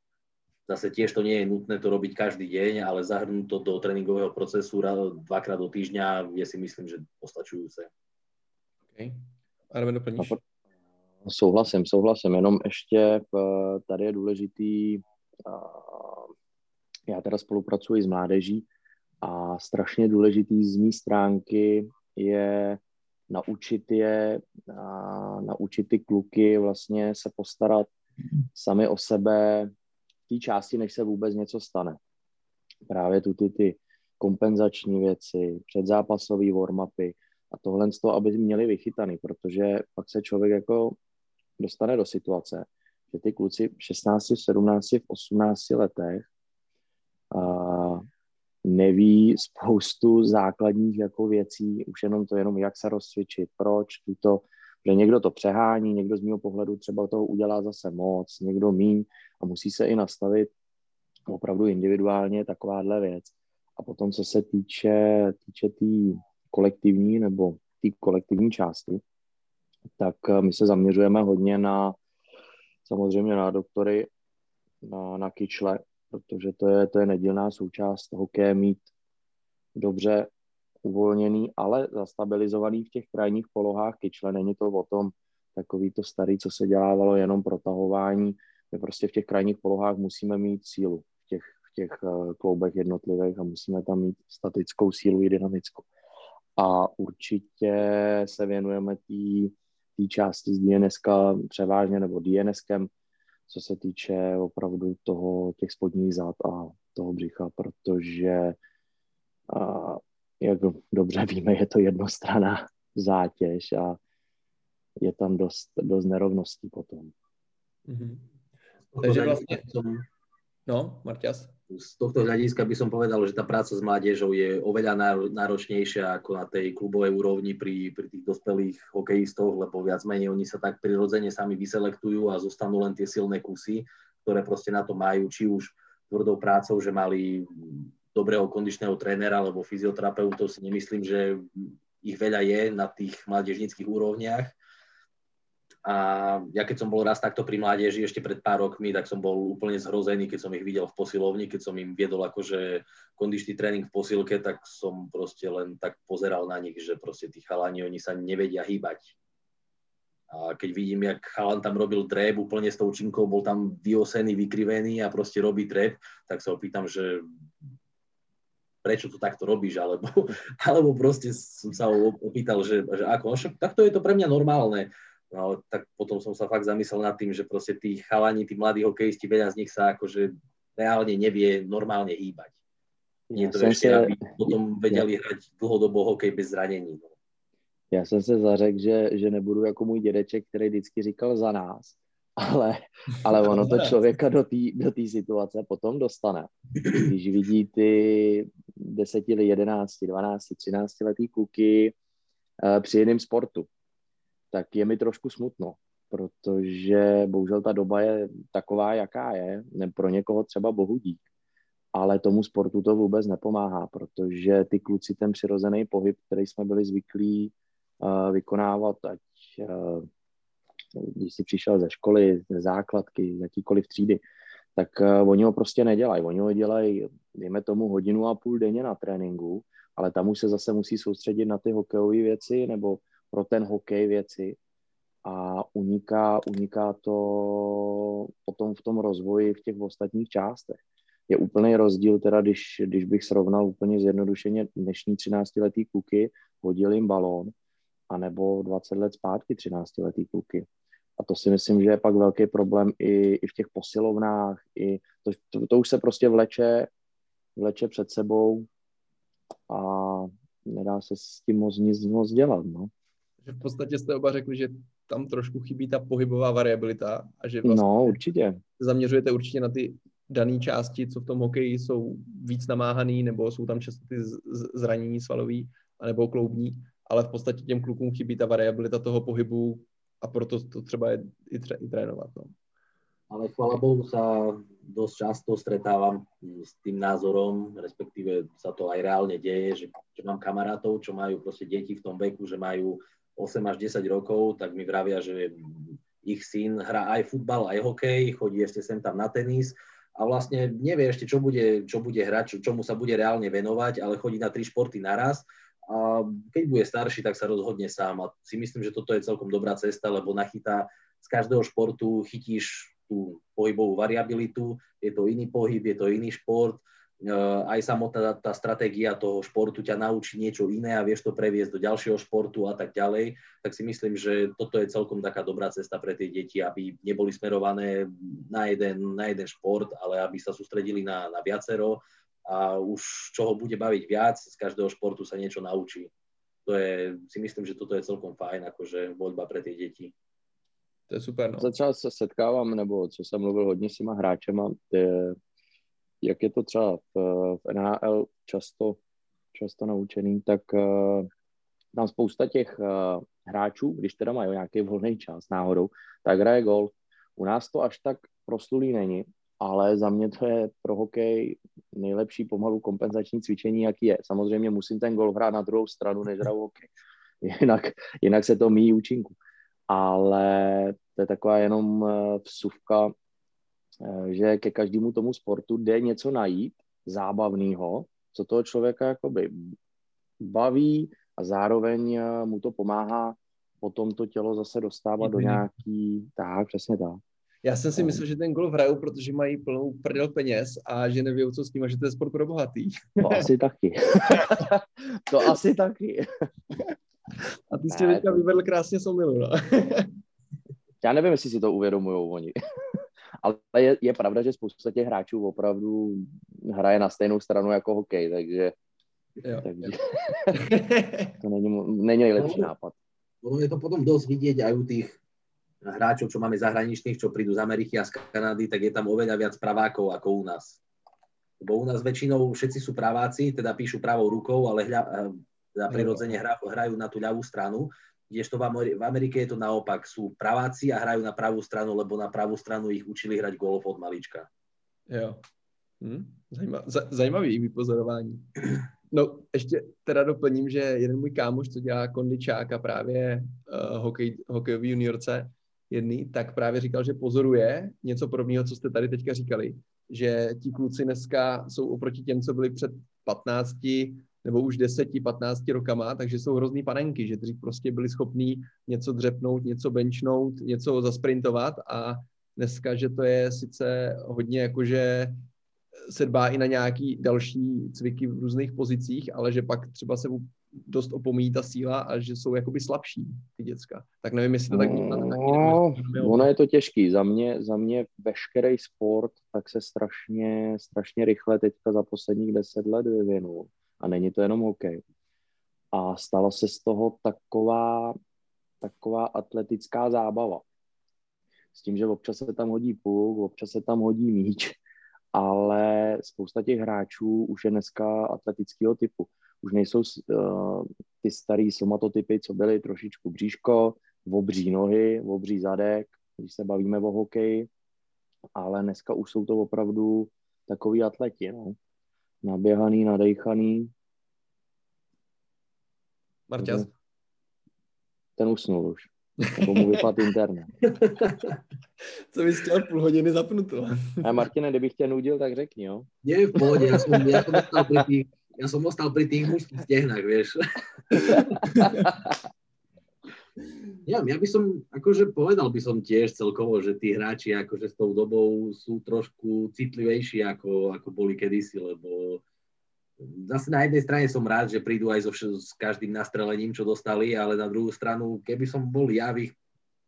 Zase tiež to nie je nutné to robiť každý deň, ale zahrnúť to do tréningového procesu dvakrát do týždňa je si myslím, že postačujúce. Okay. A doplníš? Souhlasím, souhlasím, jenom ještě eh, tady je důležitý, já teda spolupracuji s mládeží a strašně důležitý z mé stránky je naučit je, naučit ty kluky vlastně se postarat sami o sebe té části, než se vůbec něco stane. Právě tu ty, ty kompenzační věci, předzápasové warm-upy a tohle z toho, aby měli vychytaný, protože pak se člověk jako dostane do situace, že ty kluci v 16, v 17, v 18 letech a neví spoustu základních jako věcí, už jenom to jenom, jak se rozcvičit, proč, tuto, že někdo to přehání, někdo z mého pohledu třeba toho udělá zase moc, někdo míň a musí se i nastavit opravdu individuálně takováhle věc. A potom, co se týče týče tý kolektivní nebo té kolektivní části, tak eh, my se zaměřujeme hodně na samozřejmě na doktory, na, na kyčle, protože to je, to je nedílná součást hokeje mít dobře uvolněný, ale zastabilizovaný v těch krajních polohách kyčle. Není to o tom takový to starý, co se dělávalo jenom protahování. My prostě v těch krajních polohách musíme mít sílu. V těch těch uh, kloubech jednotlivých a musíme tam mít statickou sílu i dynamickou. A určitě se věnujeme té části z DNS převážně, nebo DNSkem, co se týče opravdu toho, těch spodních zad a toho břicha, protože a, jak dobře víme, je to jednostranná zátěž a je tam dost, dost nerovností potom. Mm-hmm. Takže vlastně... No, Marťas? Z tohto hľadiska by som povedal, že tá práca s mládežou je oveľa náročnejšia ako na tej klubovej úrovni pri, pri tých dospelých hokejistoch, lebo viac menej oni sa tak prirodzene sami vyselektujú a zostanú len tie silné kusy, ktoré proste na to majú, či už tvrdou prácou, že mali dobrého kondičného trénera alebo fyzioterapeutov, si nemyslím, že ich veľa je na tých mládežnických úrovniach, a ja keď som bol raz takto pri mládeži ešte pred pár rokmi, tak som bol úplne zhrozený, keď som ich videl v posilovni, keď som im viedol akože kondičný tréning v posilke, tak som proste len tak pozeral na nich, že proste tí chalani, oni sa nevedia hýbať. A keď vidím, jak chalan tam robil drep úplne s tou činkou, bol tam vyosený, vykrivený a proste robí drep, tak sa opýtam, že prečo to takto robíš, alebo, alebo proste som sa opýtal, že, že ako, no však takto je to pre mňa normálne No tak potom som sa fakt zamyslel nad tým, že proste tí chalani, tí mladí hokejisti, veľa z nich sa akože reálne nevie normálne hýbať. Nie to ešte, se... aby potom vedeli hrať dlhodobo hokej bez zranení. No. Já jsem se zařekl, že, že nebudu jako můj dědeček, který vždycky říkal za nás, ale, ale ono to člověka do té do situace potom dostane. Když vidí ty 10, 11, 12, 13 letý kluky uh, při jiném sportu, tak je mi trošku smutno, protože bohužel ta doba je taková, jaká je, ne pro někoho třeba bohu dík, ale tomu sportu to vůbec nepomáhá, protože ty kluci ten přirozený pohyb, který jsme byli zvyklí uh, vykonávat, ať uh, když si přišel ze školy, ze základky, z jakýkoliv třídy, tak uh, oni ho prostě nedělají. Oni ho dělají, dejme tomu, hodinu a půl denně na tréninku, ale tam už se zase musí soustředit na ty hokejové věci nebo pro ten hokej věci a uniká, uniká to potom v tom rozvoji v těch ostatních částech. Je úplný rozdíl, teda když, když bych srovnal úplně zjednodušeně dnešní 13-letý kluky, hodil jim balón, anebo 20 let zpátky 13-letý kluky. A to si myslím, že je pak velký problém i, i v těch posilovnách, i to, to, to už se prostě vleče, vleče před sebou a nedá se s tím moc nic moc dělat. No že v podstatě jste oba řekli, že tam trošku chybí ta pohybová variabilita a že vlastně no, určitě. zaměřujete určitě na ty dané části, co v tom hokeji jsou víc namáhaný, nebo jsou tam často ty zranění svalový, anebo kloubní, ale v podstatě těm klukům chybí ta variabilita toho pohybu a proto to třeba je i, tře- i trénovat. No. Ale chvala Bohu sa dosť často stretávam s tým názorom, respektíve sa to aj reálne deje, že, že mám kamarátov, čo majú proste deti v tom veku, že majú 8 až 10 rokov, tak mi vravia, že ich syn hrá aj futbal, aj hokej, chodí ešte sem tam na tenis a vlastne nevie ešte, čo bude, čo bude hrať, čo, čomu sa bude reálne venovať, ale chodí na tri športy naraz a keď bude starší, tak sa rozhodne sám. A si myslím, že toto je celkom dobrá cesta, lebo nachytá z každého športu, chytíš tú pohybovú variabilitu, je to iný pohyb, je to iný šport, Eh, aj samotná tá stratégia toho športu ťa naučí niečo iné a vieš to previesť do ďalšieho športu a tak ďalej, tak si myslím, že toto je celkom taká dobrá cesta pre tie deti, aby neboli smerované na jeden, na jeden šport, ale aby sa sústredili na, na viacero a už čo ho bude baviť viac, z každého športu sa niečo naučí. To je, si myslím, že toto je celkom fajn, akože voľba pre tie deti. To je super, no. Začal se setkávám, nebo co jsem mluvil hodně s těma hráčema, je, jak je to třeba v, v NHL často, často naučený, tak uh, tam spousta těch uh, hráčů, když teda mají nějaký volný čas náhodou, tak hraje golf. U nás to až tak proslulý není, ale za mě to je pro hokej nejlepší pomalu kompenzační cvičení, jaký je. Samozřejmě musím ten golf hrát na druhou stranu, než hraju hokej. Jinak, jinak se to míjí účinku. Ale to je taková jenom eh, vsuvka Eh, že ke každému tomu sportu jde něco najít zábavného, co toho člověka jakoby baví a zároveň mu to pomáhá potom to tělo zase dostávat do nějaký, tak, přesně tak. Já jsem si myslel, že ten golf hrajou, protože mají plnou prdel peněz a že neví, co s tím a že to je sport pro bohatý. To asi taky. to asi taky. A ty jsi teďka vyvedl krásně z omilu, no. Já nevím, jestli si to uvědomují oni. Ale je, je pravda, že spousta těch hráčů opravdu hraje na stejnou stranu jako hokej, takže, jo, takže jo. to není, není nejlepší no, nápad. Ono je to potom dosť vidieť aj u tých hráčov, čo máme zahraničných, čo prídu z Ameriky a z Kanady, tak je tam oveľa viac pravákov ako u nás. Lebo u nás väčšinou všetci sú praváci, teda píšu pravou rukou, ale hľa, teda prirodzene hra, hrajú na tú ľavú stranu, kdežto v, v Amerike je to naopak, sú praváci a hrajú na pravú stranu, lebo na pravú stranu ich učili hrať golf od malička. Jo. Hm, zajímavý vypozorování. No, ještě teda doplním, že jeden můj kámoš, co dělá kondičáka právě uh, hokej, hokejový juniorce, jedný, tak právě říkal, že pozoruje něco podobného, co jste tady teďka říkali, že ti kluci dneska jsou oproti těm, co byli před 15 nebo už 10-15 rokama, takže jsou hrozný panenky, že kteří prostě byli schopní něco dřepnout, něco benchnout, něco zasprintovat a dneska, že to je sice hodně jakože se dbá i na nějaký další cviky v různých pozicích, ale že pak třeba se dost opomíjí ta síla a že jsou jakoby slabší ty děcka. Tak nevím, jestli to tak no, Ono je to těžký. Za mě, za mě veškerý sport tak se strašně, strašně rychle teďka za posledních deset let vyvinul. A není to jenom hokej. A stala se z toho taková, taková atletická zábava. S tím, že občas se tam hodí puk, občas se tam hodí míč, ale spousta těch hráčů už je dneska atletického typu. Už nejsou uh, ty starý somatotypy, co byly trošičku bříško, obří nohy, obří zadek, když se bavíme o hokeji, ale dneska už jsou to opravdu takový atleti, no. Naběhaný, nadejchaný. Marťas? Ten usnul už. Nebo mu vypadl internet. Co bys chtěl půl hodiny zapnuto? A Martine, kdybych tě nudil, tak řekni, jo? Nie, v pohodě, já jsem, já jsem já jsem ostal pri tých mužských stehnách, vieš. Ja, ja by som, akože povedal by som tiež celkovo, že tí hráči akože s tou dobou sú trošku citlivejší ako, ako boli kedysi, lebo zase na jednej strane som rád, že prídu aj so, s každým nastrelením, čo dostali, ale na druhú stranu, keby som bol ja v ich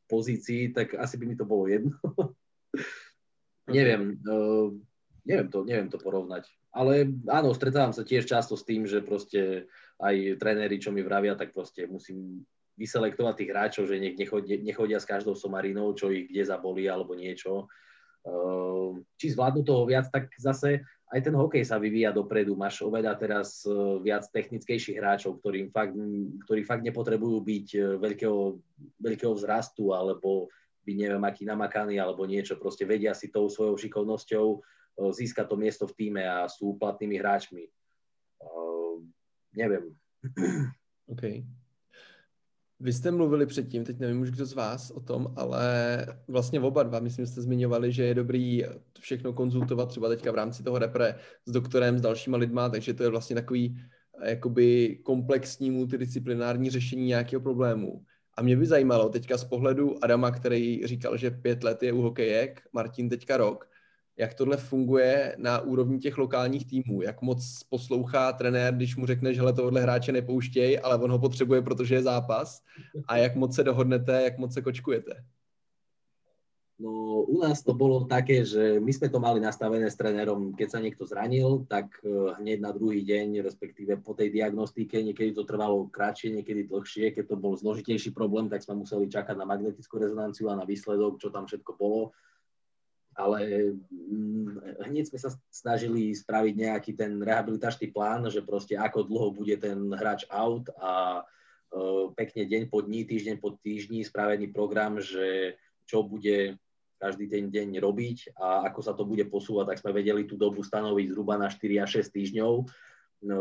pozícii, tak asi by mi to bolo jedno. neviem, uh, neviem, to, neviem to porovnať. Ale áno, stretávam sa tiež často s tým, že proste aj tréneri, čo mi vravia, tak proste musím vyselektovať tých hráčov, že nech nechodia, nechodia s každou somarinou, čo ich kde zabolí alebo niečo. Uh, či zvládnu toho viac, tak zase aj ten hokej sa vyvíja dopredu. Máš oveľa teraz e, viac technickejších hráčov, ktorí fakt, ktorí fakt nepotrebujú byť e, veľkého, veľkého vzrastu alebo byť neviem aký namakaný alebo niečo. Proste vedia si tou svojou šikovnosťou získať to miesto v týme a sú platnými hráčmi. Neviem. Okay. Vy jste mluvili předtím, teď nevím už kdo z vás o tom, ale vlastně oba dva, myslím, jste zmiňovali, že je dobrý všechno konzultovat třeba teďka v rámci toho repre s doktorem, s dalšíma lidma, takže to je vlastně takový jakoby komplexní multidisciplinární řešení nějakého problému. A mě by zajímalo teďka z pohledu Adama, který říkal, že pět let je u hokejek, Martin teďka rok, jak tohle funguje na úrovni těch lokálních týmů, jak moc poslouchá trenér, když mu řekne, že tohle hráče nepouštěj, ale on ho potřebuje, protože je zápas. A jak moc se dohodnete, jak moc se kočkujete? No, u nás to bolo také, že my sme to mali nastavené s trénerom, keď sa niekto zranil, tak eh, hneď na druhý deň, respektíve po tej diagnostike, niekedy to trvalo kratšie, niekedy dlhšie, keď to bol zložitejší problém, tak sme museli čakať na magnetickú rezonanciu a na výsledok, čo tam všetko bolo ale mm, hneď sme sa snažili spraviť nejaký ten rehabilitačný plán, že proste ako dlho bude ten hráč out a uh, pekne deň po dní, týždeň po týždni spravený program, že čo bude každý ten deň robiť a ako sa to bude posúvať, tak sme vedeli tú dobu stanoviť zhruba na 4 až 6 týždňov. No,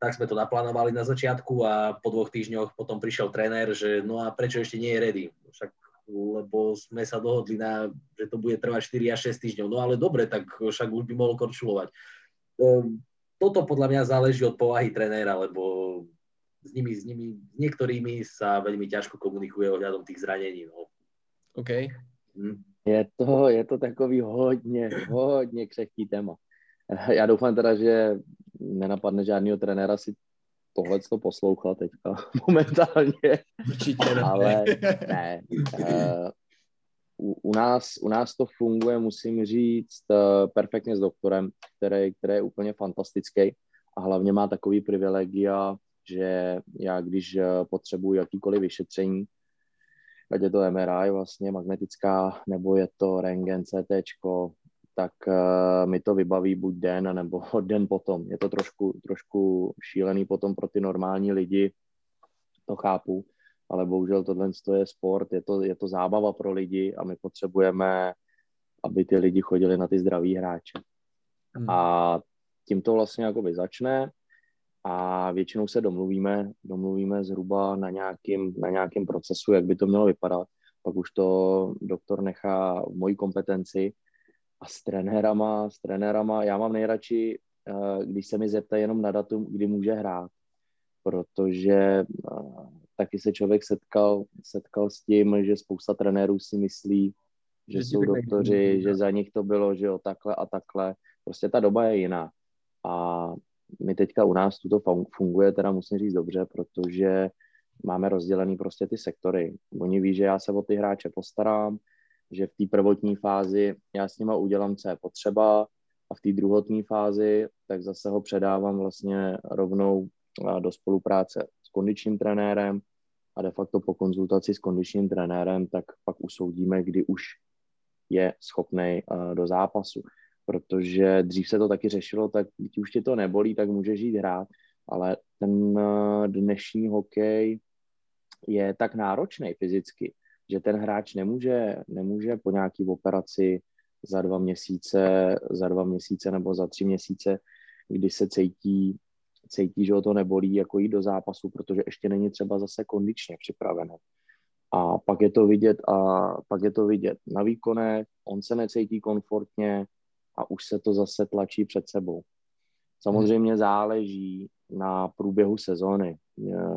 tak sme to naplánovali na začiatku a po dvoch týždňoch potom prišiel tréner, že no a prečo ešte nie je ready? Však lebo sme sa dohodli na, že to bude trvať 4 až 6 týždňov. No ale dobre, tak však už by mohol korčulovať. Ehm, toto podľa mňa záleží od povahy trenéra, lebo s nimi, s nimi, s niektorými sa veľmi ťažko komunikuje ohľadom tých zranení. No. OK. Hm. Je to, je to takový hodně, hodně křehký téma. Já doufám teda, že nenapadne žádného trenéra si tohle to poslouchat teďka momentálně. Určitě ne. Ale ne. Uh, u, u, nás, u nás to funguje, musím říct, uh, perfektně s doktorem, který, který je úplně fantastický a hlavně má takový privilegia, že já když uh, potřebuji jakýkoliv vyšetření, ať je to MRI vlastně magnetická, nebo je to rengen, CT, tak uh, mi to vybaví buď den, nebo den potom. Je to trošku, trošku šílený potom pro ty normální lidi, to chápu, ale bohužel tohle je sport, je to, je to zábava pro lidi a my potřebujeme, aby ty lidi chodili na ty zdraví hráče. Hmm. A tím to vlastně jakoby začne a většinou se domluvíme, domluvíme zhruba na nějakým, na nějakým procesu, jak by to mělo vypadat. Pak už to doktor nechá v mojí kompetenci a s trenérama, s trenérama, já mám nejradši, eh, když se mi zeptají jenom na datum, kdy může hrát, protože eh, taky se člověk setkal, setkal s tím, že spousta trenérů si myslí, že, že jsou doktoři, že za nich to bylo, že jo, takhle a takhle. Prostě ta doba je jiná. A my teďka u nás tuto funguje, teda musím říct dobře, protože máme rozdělený prostě ty sektory. Oni ví, že já se o ty hráče postarám, že v té prvotní fázi já s nima udělám, co je potřeba a v té druhotní fázi tak zase ho předávám vlastně rovnou do spolupráce s kondičním trenérem a de facto po konzultaci s kondičním trenérem tak pak usoudíme, kdy už je schopný do zápasu. Protože dřív se to taky řešilo, tak když už tě to nebolí, tak můžeš jít hrát, ale ten dnešní hokej je tak náročný fyzicky, že ten hráč nemůže, nemůže po nějaký operaci za dva měsíce, za dva měsíce nebo za tři měsíce, kdy se cítí, cítí, že ho to nebolí, jako jít do zápasu, protože ještě není třeba zase kondičně připravený. A pak je to vidět a pak je to vidět na výkone, on se necítí komfortně a už se to zase tlačí před sebou. Samozřejmě záleží na průběhu sezóny.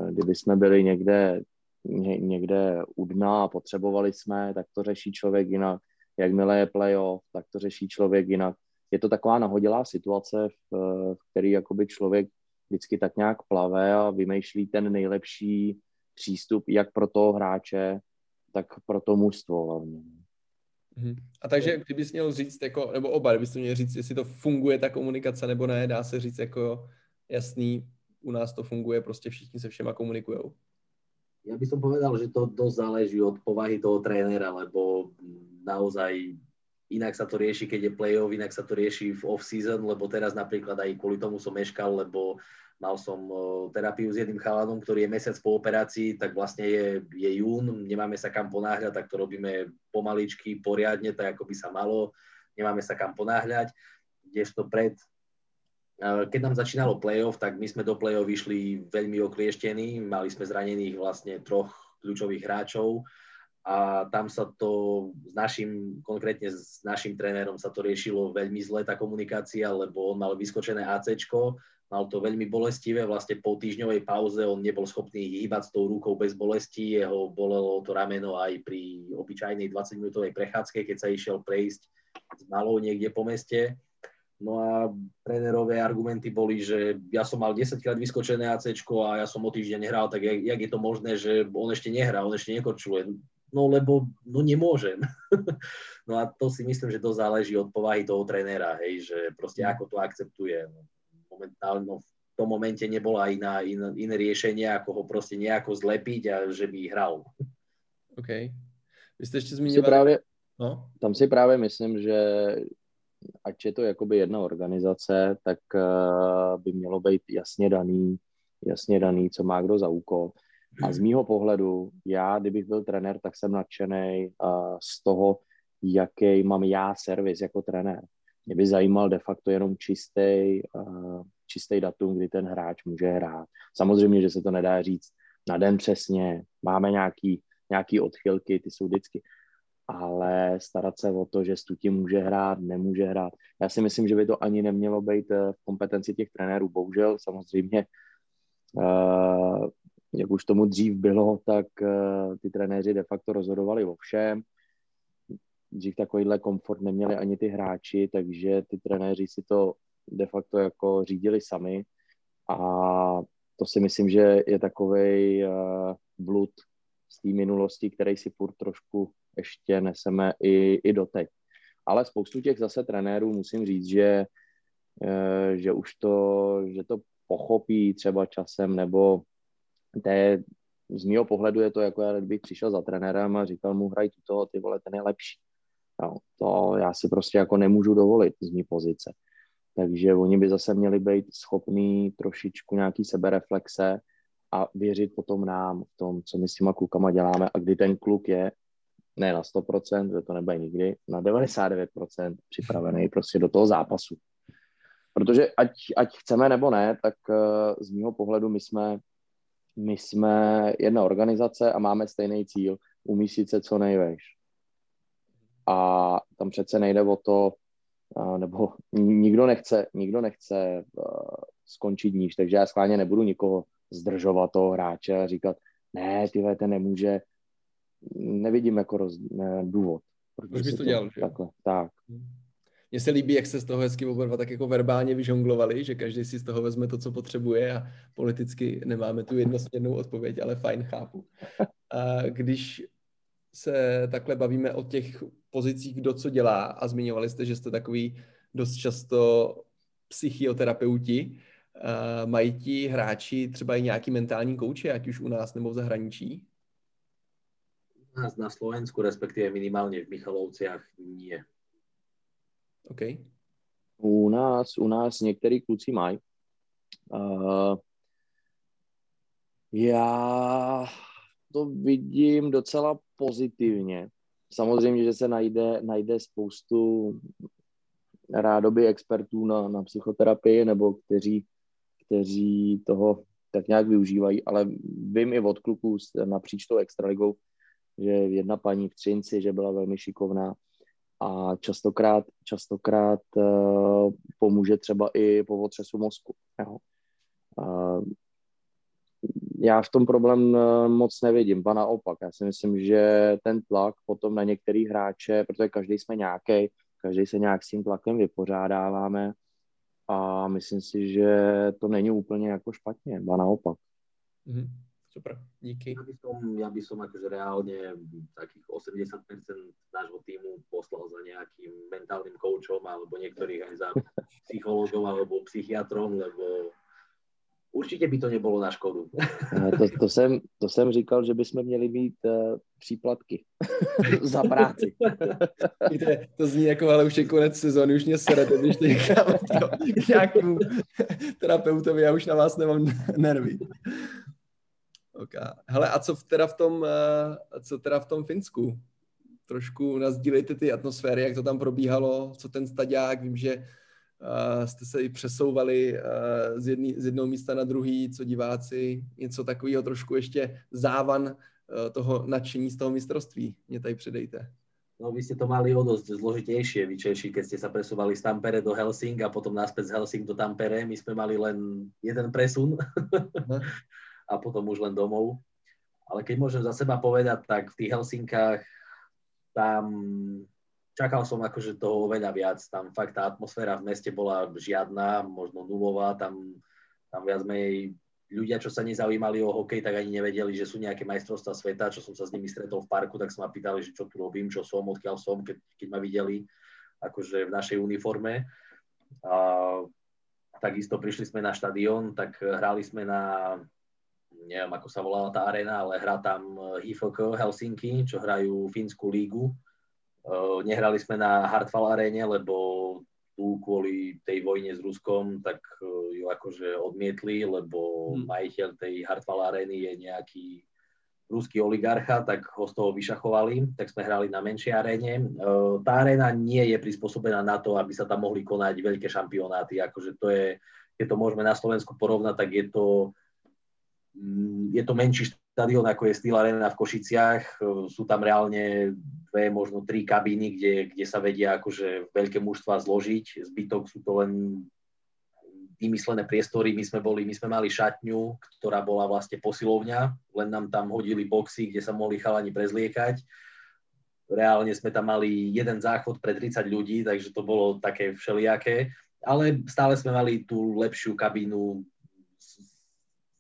Kdyby jsme byli někde někde u dna a potřebovali jsme, tak to řeší člověk jinak. Jakmile je playoff, tak to řeší člověk jinak. Je to taková nahodilá situace, v, v který jakoby člověk vždycky tak nějak plave a vymýšlí ten nejlepší přístup jak pro toho hráče, tak pro to mužstvo hlavně. Mhm. A takže kdybys měl říct, jako, nebo oba, kdybys měl říct, jestli to funguje ta komunikace nebo ne, dá se říct jako jasný, u nás to funguje, prostě všichni se všema komunikujou. Ja by som povedal, že to dosť záleží od povahy toho trénera, lebo naozaj inak sa to rieši, keď je play-off, inak sa to rieši v off-season, lebo teraz napríklad aj kvôli tomu som meškal, lebo mal som terapiu s jedným chalanom, ktorý je mesiac po operácii, tak vlastne je, je jún, nemáme sa kam ponáhľať, tak to robíme pomaličky, poriadne, tak ako by sa malo, nemáme sa kam ponáhľať, kdežto pred keď nám začínalo playoff, tak my sme do playoff vyšli veľmi oklieštení, mali sme zranených vlastne troch kľúčových hráčov a tam sa to s našim, konkrétne s našim trénerom sa to riešilo veľmi zle, tá komunikácia, lebo on mal vyskočené AC, mal to veľmi bolestivé, vlastne po týždňovej pauze on nebol schopný hýbať s tou rukou bez bolesti, jeho bolelo to rameno aj pri obyčajnej 20-minútovej prechádzke, keď sa išiel prejsť s malou niekde po meste No a trénerové argumenty boli, že ja som mal 10 krát vyskočené AC a ja som o týždeň nehral, tak jak, jak je to možné, že on ešte nehrá, on ešte nekorčuluje. No lebo no nemôžem. no a to si myslím, že to záleží od povahy toho trénera, hej, že proste ako to akceptuje. No, momentálne no, v tom momente nebola iná, iná, iné riešenie, ako ho proste nejako zlepiť a že by hral. OK. Vy jste ještě zmiňovali... Právě, no? Tam si právě myslím, že ať je to jakoby jedna organizace, tak uh, by mělo být jasně daný, jasně daný, co má kdo za úkol. A z mýho pohledu, já, kdybych byl trenér, tak jsem nadšený uh, z toho, jaký mám já servis jako trenér. Mě by zajímal de facto jenom čistý, uh, čistý datum, kdy ten hráč může hrát. Samozřejmě, že se to nedá říct na den přesně, máme nějaký, nějaký odchylky, ty jsou vždycky ale starat se o to, že Stuti může hrát, nemůže hrát. Já si myslím, že by to ani nemělo být eh, v kompetenci těch trenérů. Bohužel samozřejmě, uh, jak už tomu dřív bylo, tak uh, ty trenéři de facto rozhodovali o všem. dřív takovýhle komfort neměli ani ty hráči, takže ty trenéři si to de facto jako řídili sami a to si myslím, že je takový blud z té minulosti, který si furt trošku ještě neseme i, i doteď. Ale spoustu těch zase trenérů musím říct, že, uh, že už to, že to pochopí třeba časem, nebo té, z mého pohledu je to jako, já bych přišel za trenérem a říkal mu, hraj tuto, ty vole, ten je lepší. No, to já si prostě jako nemůžu dovolit z mý pozice. Takže oni by zase měli být schopní trošičku nějaký sebereflexe a věřit potom nám v tom, co my s těma klukama děláme a kdy ten kluk je ne na 100%, že to nebude nikdy, na 99% připravený prostě do toho zápasu. Protože ať, ať chceme nebo ne, tak eh, z mého pohledu my jsme, my jsme jedna organizace a máme stejný cíl, umístit se co nejvejš. A tam přece nejde o to, nebo nikdo nechce, nikdo nechce skončit níž, takže já schválně nebudu nikoho zdržovat toho hráče a říkat, ne, ty ten nemůže, nevidím jako roz, ne, důvod. Proč bys to dělal, že? Takhle, tak. Mně se líbí, jak se z toho hezky oba dva tak jako verbálně vyžonglovali, že každý si z toho vezme to, co potřebuje a politicky nemáme tu jednosměrnou odpověď, ale fajn, chápu. A když se takhle bavíme o těch pozicích, kdo co dělá a zmiňovali jste, že jste takový dost často psychioterapeuti, mají ti hráči třeba i nějaký mentální kouče, ať už u nás nebo v zahraničí? U nás na Slovensku, respektive minimálně v Michalovciach nie. OK. U nás, u nás některý kluci mají. Uh, já to vidím docela pozitivně. Samozřejmě, že se najde, najde spoustu rádoby expertů na, na psychoterapii nebo kteří, kteří toho tak nějak využívají, ale vím i od kluků napříč tou extraligou, že jedna paní v Třinci, že byla velmi šikovná a častokrát, častokrát uh, pomůže třeba i po otřesu mozku. Jo. Já v tom problém eh, moc nevidím, ba naopak. Já si myslím, že ten tlak potom na některý hráče, protože každý jsme nějaký, každý se nějak s tím tlakem vypořádáváme a myslím si, že to není úplně jako špatně, ba naopak. Mm-hmm. Super, díky. Ja by som, ja by som akože reálne takých 80% nášho týmu poslal za nejakým mentálnym koučom alebo niektorých aj za psychologom alebo psychiatrom, lebo Určitě by to nebylo na škodu. To, to, jsem, to jsem říkal, že bychom měli mít uh, příplatky za práci. Víte, to zní jako, ale už je konec sezóny, už mě serete, když to k nějakému terapeutovi, já už na vás nemám nervy. Okay. Hele, a co teda v tom, uh, co teda v tom Finsku? Trošku nazdílejte ty atmosféry, jak to tam probíhalo, co ten staďák, vím, že jste se i přesouvali uh, z, jedný, z jednoho místa na druhý, co diváci, něco takového trošku ještě závan uh, toho nadšení z toho mistrovství. Mě tady předejte. No vy ste to mali o dosť zložitejšie, vy Češi, keď ste sa presúvali z Tampere do Helsing a potom naspäť z Helsing do Tampere. My sme mali len jeden presun a potom už len domov. Ale keď môžem za seba povedať, tak v tých Helsinkách tam čakal som akože toho oveľa viac. Tam fakt tá atmosféra v meste bola žiadna, možno nulová. Tam, tam viac menej ľudia, čo sa nezaujímali o hokej, tak ani nevedeli, že sú nejaké majstrovstvá sveta. Čo som sa s nimi stretol v parku, tak sa ma pýtali, že čo tu robím, čo som, odkiaľ som, keď, keď ma videli akože v našej uniforme. A, takisto prišli sme na štadión, tak hrali sme na neviem, ako sa volala tá arena, ale hrá tam HIFK Helsinki, čo hrajú Fínsku lígu nehrali sme na Hartwall aréne, lebo tu kvôli tej vojne s Ruskom, tak uh, ju akože odmietli, lebo hmm. majiteľ tej Hartwall arény je nejaký ruský oligarcha, tak ho z toho vyšachovali, tak sme hrali na menšej aréne. Uh, tá aréna nie je prispôsobená na to, aby sa tam mohli konať veľké šampionáty, akože to je, keď to môžeme na Slovensku porovnať, tak je to mm, je to menší štadión, ako je Steel Arena v Košiciach. Sú tam reálne dve, možno tri kabíny, kde, kde sa vedia akože veľké mužstva zložiť. Zbytok sú to len vymyslené priestory. My sme, boli, my sme mali šatňu, ktorá bola vlastne posilovňa, len nám tam hodili boxy, kde sa mohli chalani prezliekať. reálne sme tam mali jeden záchod pre 30 ľudí, takže to bolo také všelijaké, ale stále sme mali tú lepšiu kabínu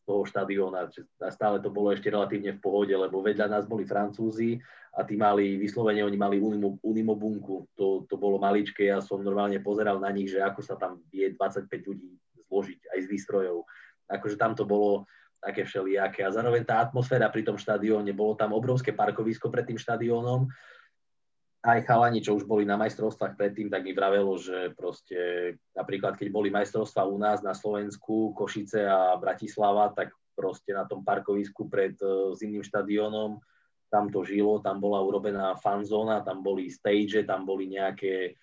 toho štadióna. A stále to bolo ešte relatívne v pohode, lebo vedľa nás boli Francúzi a tí mali, vyslovene oni mali unimo, unimobunku. To, to bolo maličké, ja som normálne pozeral na nich, že ako sa tam vie 25 ľudí zložiť aj z výstrojov. Akože tam to bolo také všelijaké. A zároveň tá atmosféra pri tom štadióne, bolo tam obrovské parkovisko pred tým štadiónom. Aj chalani, čo už boli na majstrovstvách predtým, tak mi vravelo, že proste napríklad keď boli majstrovstvá u nás na Slovensku, Košice a Bratislava, tak proste na tom parkovisku pred uh, zimným štadiónom tam to žilo, tam bola urobená fanzóna, tam boli stage, tam boli nejaké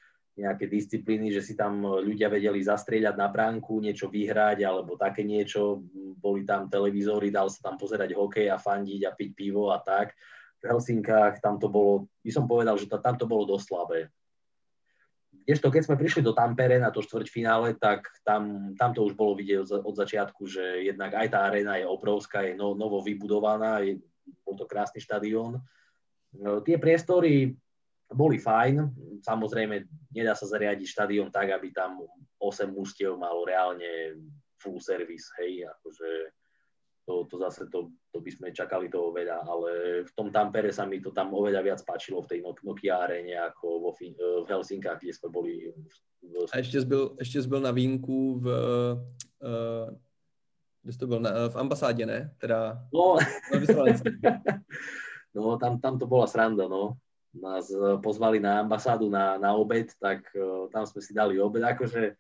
nejaké disciplíny, že si tam ľudia vedeli zastrieľať na bránku, niečo vyhrať alebo také niečo. Boli tam televízory, dal sa tam pozerať hokej a fandiť a piť pivo a tak. V Helsinkách tam to bolo, by som povedal, že to, tam to bolo dosť slabé. Kdežto keď sme prišli do Tampere na to štvrťfinále, tak tam, tam to už bolo vidieť od, od začiatku, že jednak aj tá arena je obrovská, je no, novo vybudovaná, je, bol to krásny štadión. No, tie priestory boli fajn. Samozrejme, nedá sa zariadiť štadión tak, aby tam 8 mústiev malo reálne full service, hej, akože to, to zase to, to by sme čakali toho veľa, ale v tom Tampere sa mi to tam oveľa viac páčilo v tej Nokia arene ako vo, v Helsinkách, kde sme boli. V... A ešte byl, ešte byl na výjimku v, uh, kde to byl, na, v ambasádě, ne? Teda no, no tam, tam to bola sranda, no nás e, pozvali na ambasádu na, na obed, tak uh, tam sme si dali obed. Akože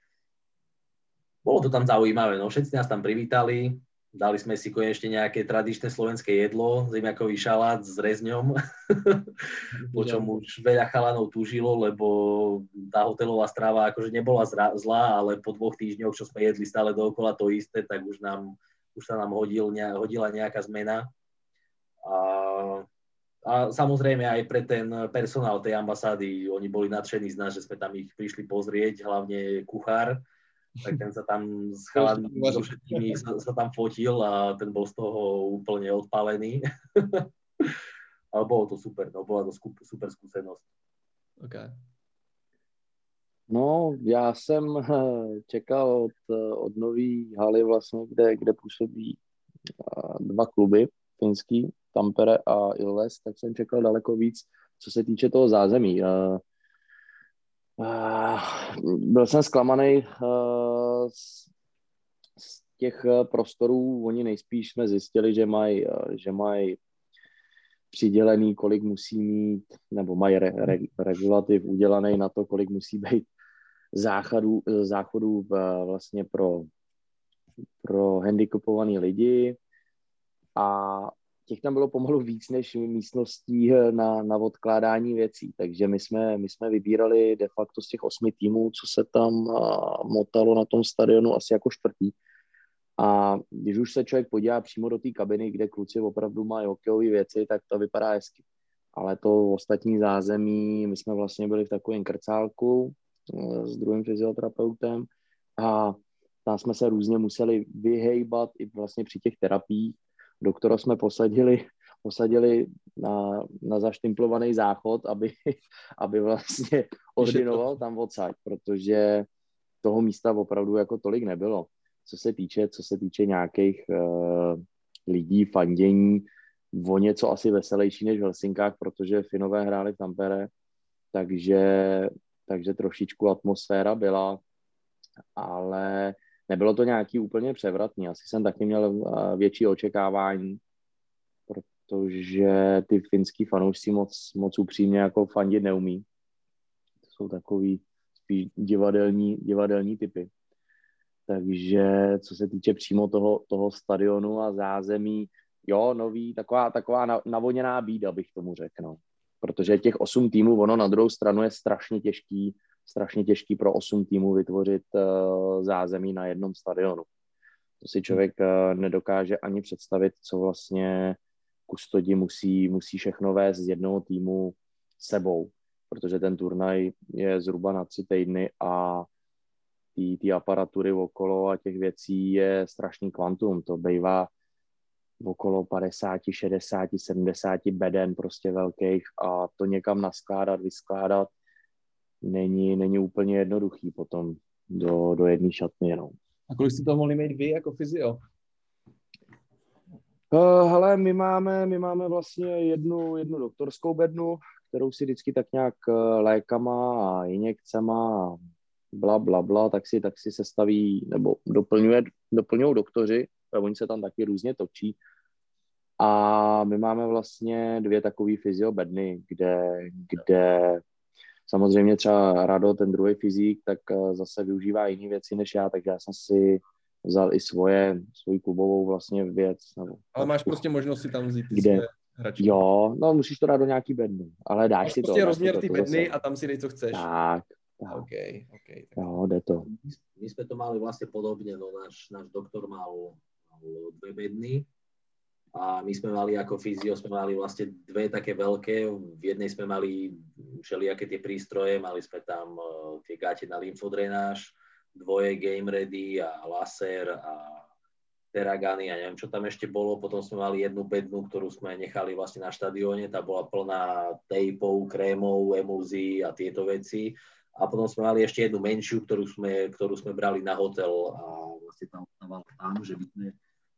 bolo to tam zaujímavé, no všetci nás tam privítali, dali sme si konečne nejaké tradičné slovenské jedlo, zemiakový šalát s rezňom, po čom už veľa chalanov tužilo, lebo tá hotelová strava akože nebola zlá, ale po dvoch týždňoch, čo sme jedli stále dookola to isté, tak už, nám, už sa nám hodil, hodila nejaká zmena. A a samozrejme aj pre ten personál tej ambasády, oni boli nadšení z nás, že sme tam ich prišli pozrieť, hlavne kuchár, tak ten sa tam s chalami, so všetkými sa, sa tam fotil a ten bol z toho úplne odpálený. Ale bolo to super, no, bola to super skúsenosť. Okay. No, já jsem čekal od, od nový haly vlastně, kde, kde působí dva kluby finský, Tampere a Ilves, tak jsem čekal daleko víc, co se týče toho zázemí. Uh, byl jsem zklamaný uh, z, z těch prostorů, oni nejspíš jsme zjistili, že mají že maj přidělený, kolik musí mít, nebo mají re, re, regulativ udělaný na to, kolik musí být záchodů, záchodů vlastně pro, pro handicapovaný lidi. A těch tam bylo pomalu víc než místností eh, na, na odkládání věcí, takže my jsme, my jsme vybírali de facto z těch osmi týmů, co se tam uh, motalo na tom stadionu asi jako čtvrtý. A když už se člověk podívá přímo do té kabiny, kde kluci opravdu mají hokejové věci, tak to vypadá hezky. Ale to ostatní zázemí, my jsme vlastně byli v takovém krcálku uh, s druhým fyzioterapeutem a tam jsme se různě museli vyhejbat i vlastně při těch terapiích, doktora jsme posadili, posadili na, na zaštimplovaný záchod, aby, aby vlastně ordinoval tam odsaď, protože toho místa opravdu jako tolik nebylo. Co se týče, co se týče nějakých uh, lidí, fandění, o něco asi veselější než v Helsinkách, protože Finové hráli v Tampere, takže, takže trošičku atmosféra byla, ale nebylo to nějaký úplně převratný. Asi jsem taky měl eh, větší očekávání, protože ty finský fanoušci moc, moc upřímně jako fandit neumí. To jsou takový spíš divadelní, divadelní typy. Takže co se týče přímo toho, toho stadionu a zázemí, jo, nový, taková, taková navoněná bída, bych tomu řekl. No. Protože těch osm týmů, ono na druhou stranu je strašně těžký strašně těžký pro osm týmů vytvořit uh, zázemí na jednom stadionu. To si člověk uh, nedokáže ani představit, co vlastně kustodi musí, musí všechno vést z jednoho týmu sebou, protože ten turnaj je zhruba na tři týdny a ty aparatury okolo a těch věcí je strašný kvantum. To bývá okolo 50, 60, 70 beden prostě velkých a to někam naskládat, vyskládat není, není úplně jednoduchý potom do, do jedné šatny jenom. A kolik jste to mohli mít vy jako fyzio? Uh, hele, my máme, my máme vlastně jednu, jednu doktorskou bednu, kterou si vždycky tak nějak eh, lékama a injekcema a bla, bla, bla, tak si, tak si sestaví nebo doplňuje, doplňují doktoři, a oni se tam taky různě točí. A my máme vlastně dvě takové fyziobedny, kde, kde samozřejmě třeba Rado, ten druhý fyzik, tak eh, zase využívá jiné věci než já, takže já jsem si vzal i svoje, svoji klubovou vlastně věc. Nebo, Ale máš prostě možnost si tam vzít kde, své hračky. Jo, no musíš to dát do nějaký bedny, ale dáš máš si prostě to. rozměr ty bedny zase. a tam si dej, co chceš. Tak, tak. OK, OK. Tak. Jo, jde to. My jsme to mali vlastně podobně, no náš, náš doktor mal, mal dve bedny a my sme mali ako fyzio, sme mali vlastne dve také veľké, v jednej sme mali všelijaké tie prístroje, mali sme tam uh, tie gate na lymfodrenáž, dvoje game ready a laser a teragany a neviem, čo tam ešte bolo. Potom sme mali jednu bednu, ktorú sme nechali vlastne na štadióne, tá bola plná tejpov, krémov, emulzií a tieto veci. A potom sme mali ešte jednu menšiu, ktorú sme, ktorú sme brali na hotel a vlastne tam ostávala tam, že by sme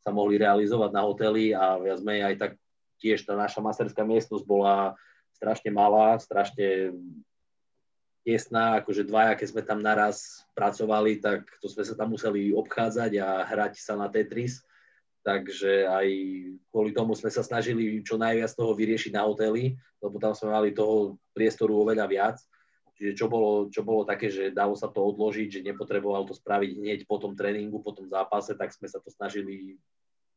sa mohli realizovať na hoteli a viac menej aj tak tiež tá naša masterská miestnosť bola strašne malá, strašne tesná, akože dvaja, keď sme tam naraz pracovali, tak to sme sa tam museli obchádzať a hrať sa na Tetris, takže aj kvôli tomu sme sa snažili čo najviac toho vyriešiť na hoteli, lebo tam sme mali toho priestoru oveľa viac. Čo bolo, čo bolo také, že dalo sa to odložiť, že nepotreboval to spraviť hneď po tom tréningu, po tom zápase, tak sme sa to snažili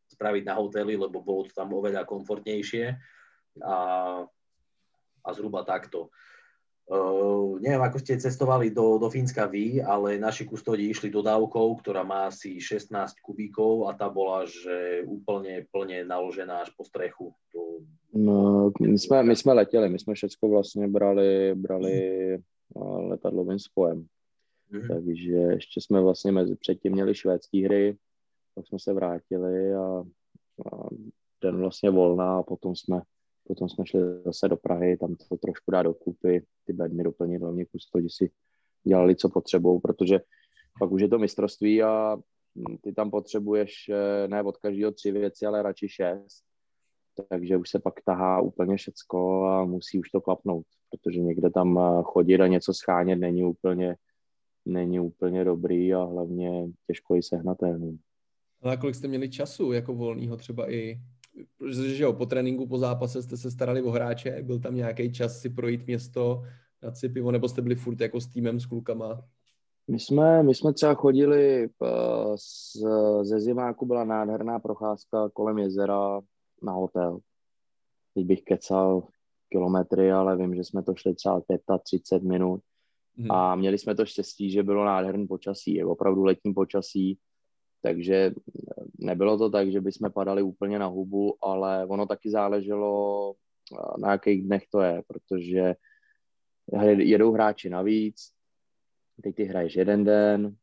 spraviť na hoteli, lebo bolo to tam oveľa komfortnejšie a, a zhruba takto. Uh, neviem, ako ste cestovali do, do Fínska vy, ale naši kustodi išli dodávkou, ktorá má asi 16 kubíkov a tá bola, že úplne plne naložená až po strechu. To... No, my jsme, my jsme letěli, my jsme všechno vlastně brali, brali letadlovým spojem. Mm-hmm. Takže ještě jsme vlastně mezi, předtím měli švédské hry, pak jsme se vrátili a, a den vlastně volná a potom jsme Potom jsme šli zase do Prahy, tam to trošku dá dokupy, ty bedny doplnit, hlavně kustodi si dělali, co potřebou, protože pak už je to mistrovství a ty tam potřebuješ eh, ne od každého tři věci, ale radši šest. Takže už se pak tahá úplně všecko a musí už to klapnout, protože někde tam eh, chodit a něco schánět není úplně, není úplně dobrý a hlavně těžko i sehnatelný. Ale kolik jste měli času jako volného třeba i že jo, po tréninku, po zápase jste se starali o hráče, byl tam nějaký čas si projít město, dát si pivo, nebo jste byli furt jako s týmem, s klukama? My jsme, my jsme třeba chodili z, ze zimáku, byla nádherná procházka kolem jezera na hotel. Teď bych kecal kilometry, ale vím, že jsme to šli třeba 35 minut. Hmm. A měli jsme to štěstí, že bylo nádherný počasí, je opravdu letní počasí, takže nebylo to tak, že bychom padali úplně na hubu, ale ono taky záleželo, na jakých dnech to je, protože jedou hráči navíc, teď ty hraješ jeden den,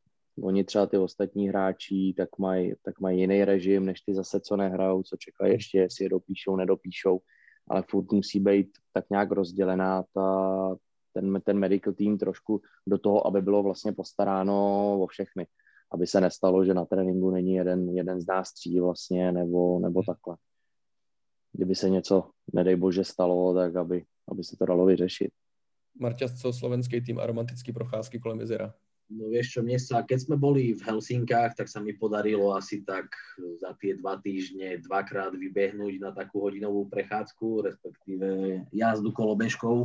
oni třeba ty ostatní hráči tak mají tak maj jiný režim, než ty zase, co nehrajou, co čekají ještě, jestli je dopíšou, nedopíšou, ale furt musí být tak nějak rozdělená ta, ten, ten medical team trošku do toho, aby bylo vlastně postaráno o všechny aby se nestalo, že na tréninku není jeden, jeden z nás tří vlastně, nebo, nebo hmm. takhle. Kdyby se něco, nedej bože, stalo, tak aby, aby se to dalo vyřešit. Marťas, co slovenský tým a romantický procházky kolem jezera? No vieš čo, mne sa, keď sme boli v Helsinkách, tak sa mi podarilo asi tak za tie dva týždne dvakrát vybehnúť na takú hodinovú prechádzku, respektíve jazdu kolobežkou,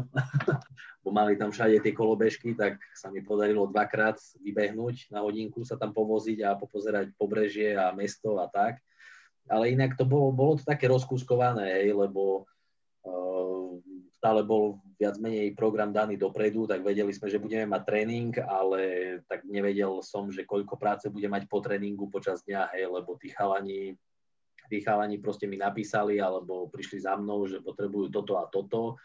bo mali tam všade tie kolobežky, tak sa mi podarilo dvakrát vybehnúť na hodinku, sa tam povoziť a popozerať pobrežie a mesto a tak. Ale inak to bolo, bolo to také rozkúskované, hej, lebo uh, stále bol viac menej program daný dopredu, tak vedeli sme, že budeme mať tréning, ale tak nevedel som, že koľko práce bude mať po tréningu počas dňa, hej, lebo tí chalani, tí chalani proste mi napísali alebo prišli za mnou, že potrebujú toto a toto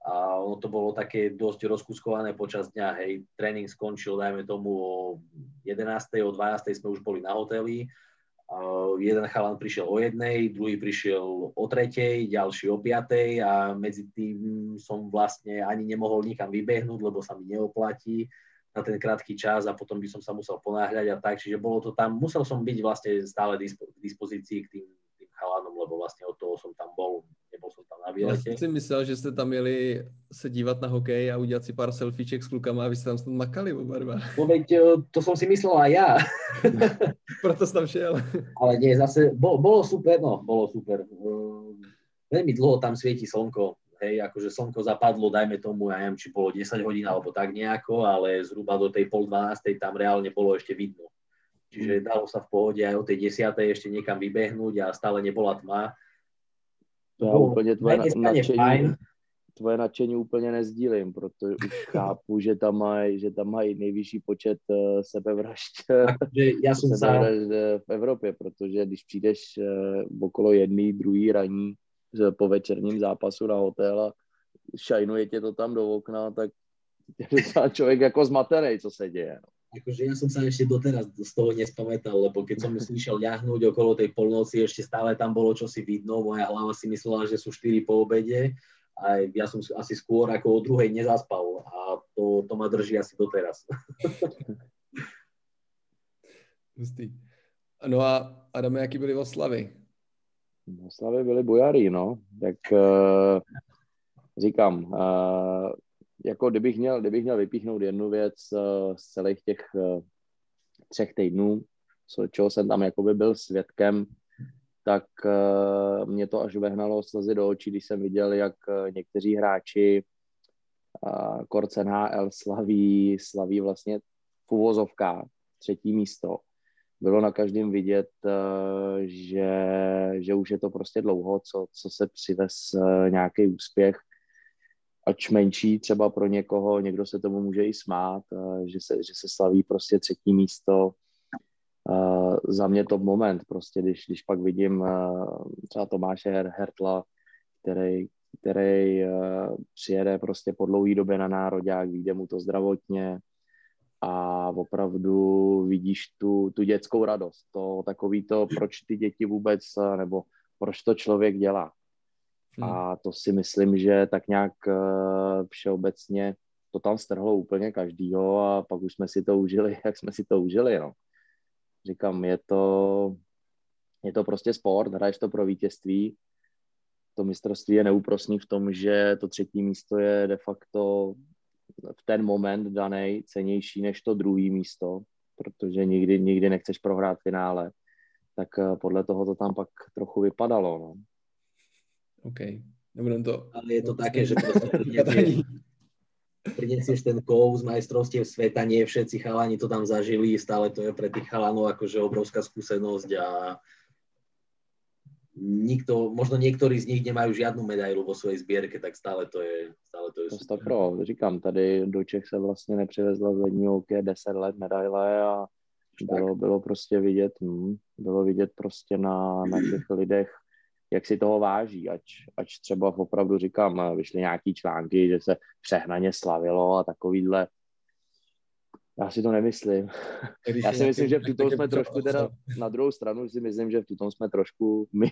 a ono to bolo také dosť rozkuskované počas dňa, hej, tréning skončil, dajme tomu o 11. o 12. sme už boli na hoteli jeden chalan prišiel o jednej, druhý prišiel o tretej, ďalší o piatej a medzi tým som vlastne ani nemohol nikam vybehnúť, lebo sa mi neoplatí na ten krátky čas a potom by som sa musel ponáhľať a tak, čiže bolo to tam, musel som byť vlastne stále k dispozícii k tým, tým chalanom, lebo vlastne od toho som tam bol som tam na výlete. Já si myslel, že jste tam měli se dívat na hokej a udělat si pár selfieček s klukama a vy jste tam snad makali oba dva. No veď, to som si myslel aj ja. Proto som tam šiel. Ale nie, zase, bolo, bolo super, no, bolo super. Veľmi dlho tam svieti slnko, hej, akože slnko zapadlo, dajme tomu, ja neviem, či bolo 10 hodín alebo tak nejako, ale zhruba do tej pol 12. tam reálne bolo ešte vidno. Čiže dalo sa v pohode aj o tej 10. ešte niekam vybehnúť a stále nebola tma to já úplně tvoje nadšení, tvoje nadšení úplně nezdílím, protože už chápu, že tam mají, že tam mají nejvyšší počet uh, sebevražd, já jsem sebevražd eh, v Evropě, protože když přijdeš uh, okolo jedný, druhý raní po večerním zápasu na hotel a šajnuje tě to tam do okna, tak je člověk jako zmatený, co se děje. No akože ja som sa ešte doteraz z toho nespamätal, lebo keď som slyšel ľahnúť okolo tej polnoci, ešte stále tam bolo čosi vidno, moja hlava si myslela, že sú 4 po obede a ja som asi skôr ako o druhej nezaspal a to, to ma drží asi doteraz. Hustý. No a Adame, jaký byly oslavy? Oslavy byly bojarí, no. Tak uh, říkám, uh, jako kdybych měl, kdybych měl vypíchnout jednu věc uh, z celých těch uh, třech týdnů, co, čeho jsem tam jakoby byl svědkem, tak uh, mě to až vehnalo slzy do očí, když jsem viděl, jak někteří hráči Korcen HL slaví, slaví vlastně v třetí místo. Bylo na každém vidět, že, že už je to prostě dlouho, co, co se přivez nějaký úspěch ač menší třeba pro někoho, někdo se tomu může i smát, eh, že se, že se slaví prostě třetí místo. Uh, za mě top moment, prostě když, když pak vidím uh, třeba Tomáše Her, Hertla, který, který přijede prostě po dlouhé době na národák, vyjde mu to zdravotně a opravdu vidíš tu, tu dětskou radost, to takový to, proč ty děti vůbec, nebo proč to člověk dělá. Hmm. A to si myslím, že tak nějak uh, všeobecně to tam strhlo úplně každýho a pak už jsme si to užili, jak jsme si to užili, no. Říkám, je to, je to prostě sport, hraješ to pro vítězství, to mistrovství je neúprosný v tom, že to třetí místo je de facto v ten moment daný cenější než to druhý místo, protože nikdy, nikdy nechceš prohrát finále. Tak eh, podle toho to tam pak trochu vypadalo. No. OK. Nebudem to... Ale je to také, že prinesieš ten kov z majstrovstiev sveta, nie všetci chalani to tam zažili, stále to je pre tých chalanov akože obrovská skúsenosť a nikto, možno niektorí z nich nemajú žiadnu medailu vo svojej zbierke, tak stále to je, stále to je to pro, říkám, tady do Čech se vlastně nepřivezla z lední 10 let medaile a bylo, bylo prostě vidět, hm, bylo vidět prostě na, na těch lidech, jak si toho váží, ať, ať třeba opravdu říkám, vyšly nějaký články, že se přehnaně slavilo a takovýhle. Já si to nemyslím. Já si myslím, že v tuto jsme trošku teda, na druhou stranu si myslím, že v tuto jsme trošku my,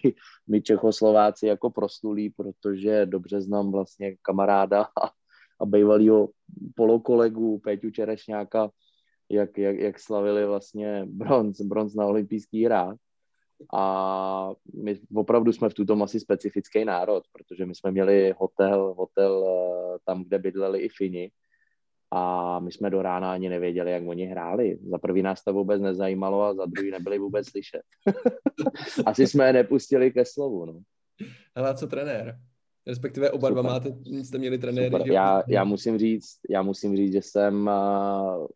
my Čechoslováci jako prostulí, protože dobře znám vlastně kamaráda a, a bývalýho polokolegu Péťu Čerešňáka, jak, jak, jak slavili vlastně bronz, bronz na olympijských hrách a my opravdu jsme v tuto asi specifický národ, protože my jsme měli hotel, hotel eh, tam, kde bydleli i Fini a my jsme do rána ani nevěděli, jak oni hráli. Za prvý nás to vůbec nezajímalo a za druhý nebyli vůbec slyšet. asi jsme je nepustili ke slovu. No. Hele, co trenér? Respektive oba dva máte, jste měli trenéry. Super. Já, já, musím říct, já musím říct, že jsem uh,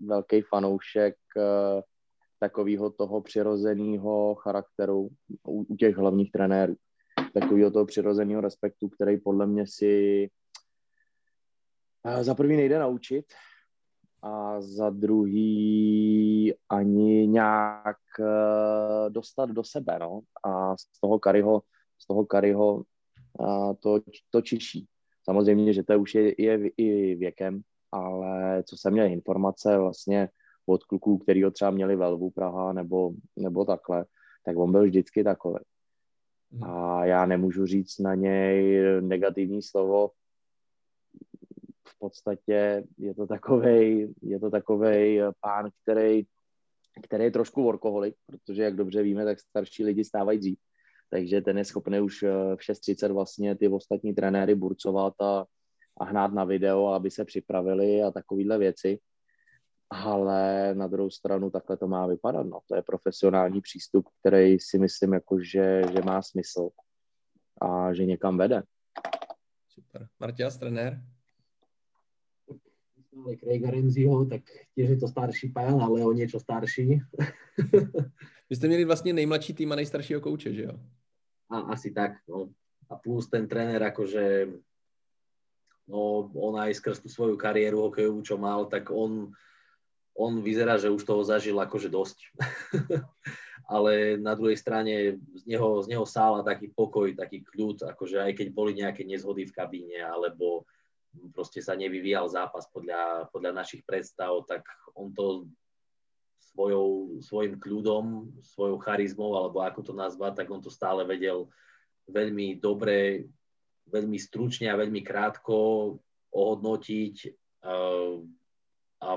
velký fanoušek uh, takového toho přirozeného charakteru u, u těch hlavních trenérů. Takového toho přirozeného respektu, který podle mě si za prvý nejde naučit a za druhý ani nějak e, dostat do sebe, no. A z toho Kariho, z toho Kariho to, to čiší. Samozřejmě, že to už je, je i věkem, ale co jsem měl informace vlastně od kluků, který ho třeba měli Velvu Praha nebo, nebo takhle, tak on byl vždycky takový. Hmm. A já nemůžu říct na něj negativní slovo. V podstatě je to takovej, je to takovej pán, který, který je trošku workoholik, protože jak dobře víme, tak starší lidi stávají dřív. Takže ten je schopný už v 6.30 vlastně ty ostatní trenéry burcovat a, a hnát na video, aby se připravili a takovéhle věci. Ale na druhou stranu takhle to má vypadat. No. To je profesionální přístup, který si myslím, jako, že, že má smysl a že někam vede. Super. Martias, trenér? Ale Craiga Renziho, tak tiež je to starší pán, ale o niečo starší. Vy jste měli vlastně nejmladší tým a nejstaršího kouče, že jo? A, asi tak, no. A plus ten trenér, akože no on aj skrz tú svoju kariéru hokejovú, čo mal, tak on, on vyzerá, že už toho zažil akože dosť. Ale na druhej strane z neho, z neho sála taký pokoj, taký kľud, akože aj keď boli nejaké nezhody v kabíne, alebo proste sa nevyvíjal zápas podľa, podľa našich predstav, tak on to svojou, svojim kľudom, svojou charizmou, alebo ako to nazvať, tak on to stále vedel veľmi dobre veľmi stručne a veľmi krátko ohodnotiť uh, a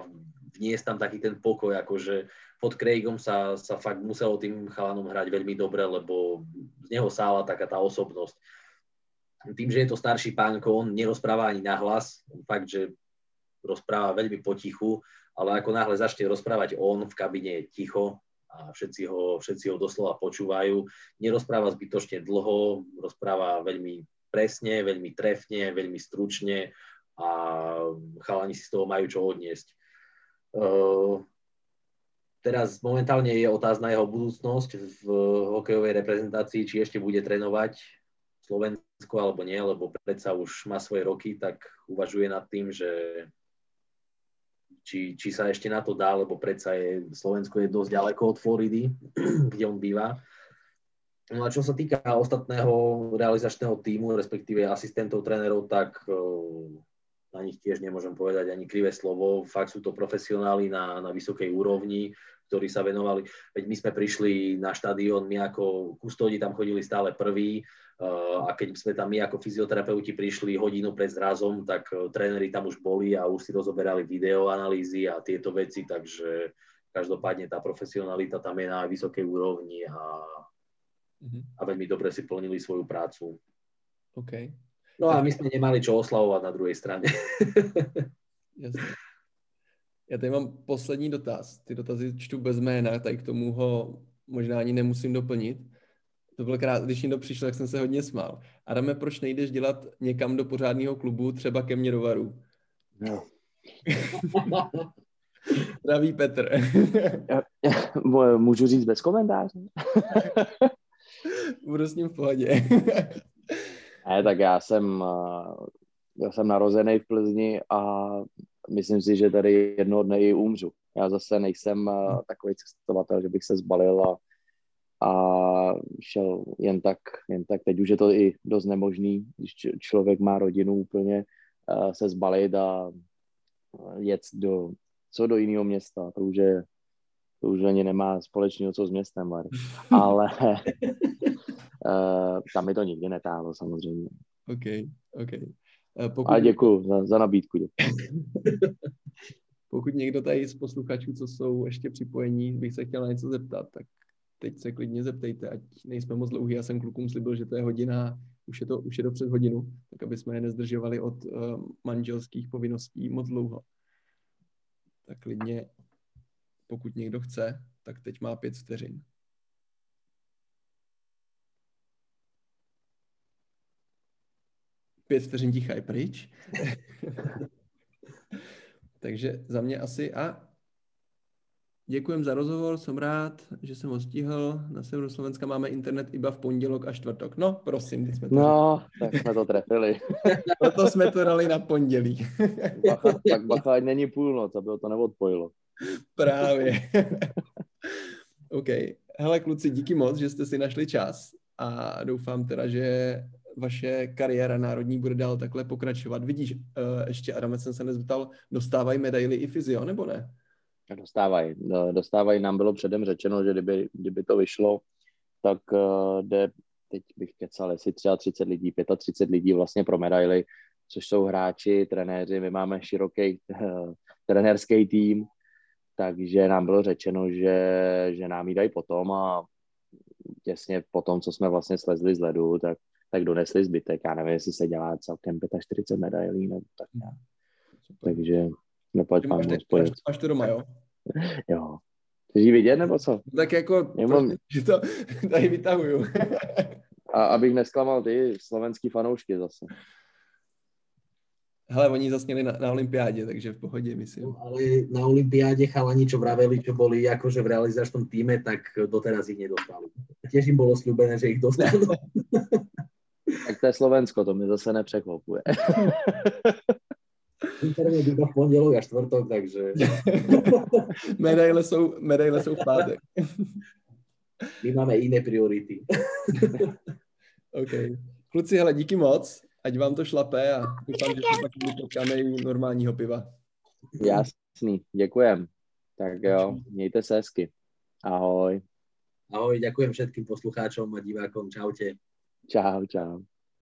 vniesť tam taký ten pokoj, akože pod Craigom sa, sa fakt muselo tým chalanom hrať veľmi dobre, lebo z neho sála taká tá osobnosť. Tým, že je to starší pánko, on nerozpráva ani nahlas, fakt, že rozpráva veľmi potichu, ale ako náhle začne rozprávať on v kabine je ticho a všetci ho, všetci ho doslova počúvajú. Nerozpráva zbytočne dlho, rozpráva veľmi presne, veľmi trefne, veľmi stručne a chalani si z toho majú čo odniesť. Uh, teraz momentálne je otázna jeho budúcnosť v hokejovej reprezentácii, či ešte bude trénovať Slovensko alebo nie, lebo predsa už má svoje roky, tak uvažuje nad tým, že či, či sa ešte na to dá, lebo predsa je, Slovensko je dosť ďaleko od Floridy, kde on býva. No a čo sa týka ostatného realizačného týmu, respektíve asistentov, trénerov, tak na nich tiež nemôžem povedať ani krivé slovo. Fakt sú to profesionáli na, na vysokej úrovni, ktorí sa venovali. Veď my sme prišli na štadión, my ako kustódi tam chodili stále prví a keď sme tam my ako fyzioterapeuti prišli hodinu pred zrazom, tak tréneri tam už boli a už si rozoberali videoanalýzy a tieto veci, takže každopádne tá profesionalita tam je na vysokej úrovni a mm-hmm. a veľmi dobre si plnili svoju prácu. OK. No a my jsme nemali čo oslavovat na druhé straně. Jasně. Já tady mám poslední dotaz. Ty dotazy čtu bez jména, tak k tomu ho možná ani nemusím doplnit. To byl krát, když někdo přišel, tak jsem se hodně smál. Adame, proč nejdeš dělat někam do pořádného klubu, třeba ke mně do Varu? No. Zdraví Petr. já, já, můžu říct bez komentáře? Budu s ním v pohodě. Ne, tak já jsem, já jsem narozený v Plzni a myslím si, že tady jednoho dne i umřu. Já zase nejsem takový cestovatel, že bych se zbalil a, a šel jen tak, jen tak. Teď už je to i dost nemožný, když člověk má rodinu úplně, se zbalit a jet do, co do jiného města. To už je to už ani nemá společného co s městem, ale uh, tam mi to nikdy netáhlo samozřejmě. OK, OK. Uh, pokud... A děkuji za, za nabídku. pokud někdo tady z posluchačů, co jsou ještě připojení, bych se chtěl na něco zeptat, tak teď se klidně zeptejte, ať nejsme moc dlouhý. Já jsem klukům slibil, že to je hodina, už je to, už je to před hodinu, tak aby jsme je nezdržovali od uh, manželských povinností moc dlouho. Tak klidně pokud někdo chce, tak teď má pět vteřin. Pět vteřin ticha je pryč. Takže za mě asi a děkujem za rozhovor, jsem rád, že jsem ho stihl. Na severu Slovenska máme internet iba v pondělok a čtvrtok. No, prosím, teď jsme to No, tak jsme to trefili. Proto jsme to dali na pondělí. bacha, tak bacha, ať není půlnoc, aby to neodpojilo. Právě. OK. Hele, kluci, díky moc, že jste si našli čas a doufám teda, že vaše kariéra národní bude dál takhle pokračovat. Vidíš, uh, ještě Adame jsem se nezeptal, dostávají medaily i fyzio, nebo ne? Dostávají. Dostávají. Nám bylo předem řečeno, že kdyby, kdyby to vyšlo, tak uh, jde, teď bych kecal, jestli třeba 30 lidí, 35 lidí vlastně pro medaily, což jsou hráči, trenéři, my máme široký uh, trenérský tým, takže nám bylo řečeno, že, že nám ji dají potom a těsně po tom, co jsme vlastně slezli z ledu, tak, tak donesli zbytek. Já nevím, jestli se dělá celkem 45 medailí nebo tak nějak. Takže neplať Ty máš, ty, máš, máš to doma, jo? Jo. Chceš ji vidět, nebo co? Tak jako, Já mám- prostě, že to tady vytahuju. A abych nesklamal ty slovenský fanoušky zase. Hele, oni zase měli na, na olympiádě, takže v pohodě, myslím. No, ale na Olympiáde chalani, čo vraveli, čo boli akože v realizačnom týme, tak doteraz ich nedostali. Tiež im bolo slúbené, že ich dostanú. Tak to je Slovensko, to mě zase nepřekvapuje. Internet iba v pondelok a štvrtok, takže medaile jsou, medaile jsou v pátek. my máme iné priority. OK. Kluci, hele, díky moc. Ať vám to šlape a doufám, že se pak někdy potkáme i u normálního piva. Jasný, děkujem. Tak jo, mějte se hezky. Ahoj. Ahoj, ďakujem všetkým poslucháčom a divákom. Čaute. Čau, čau.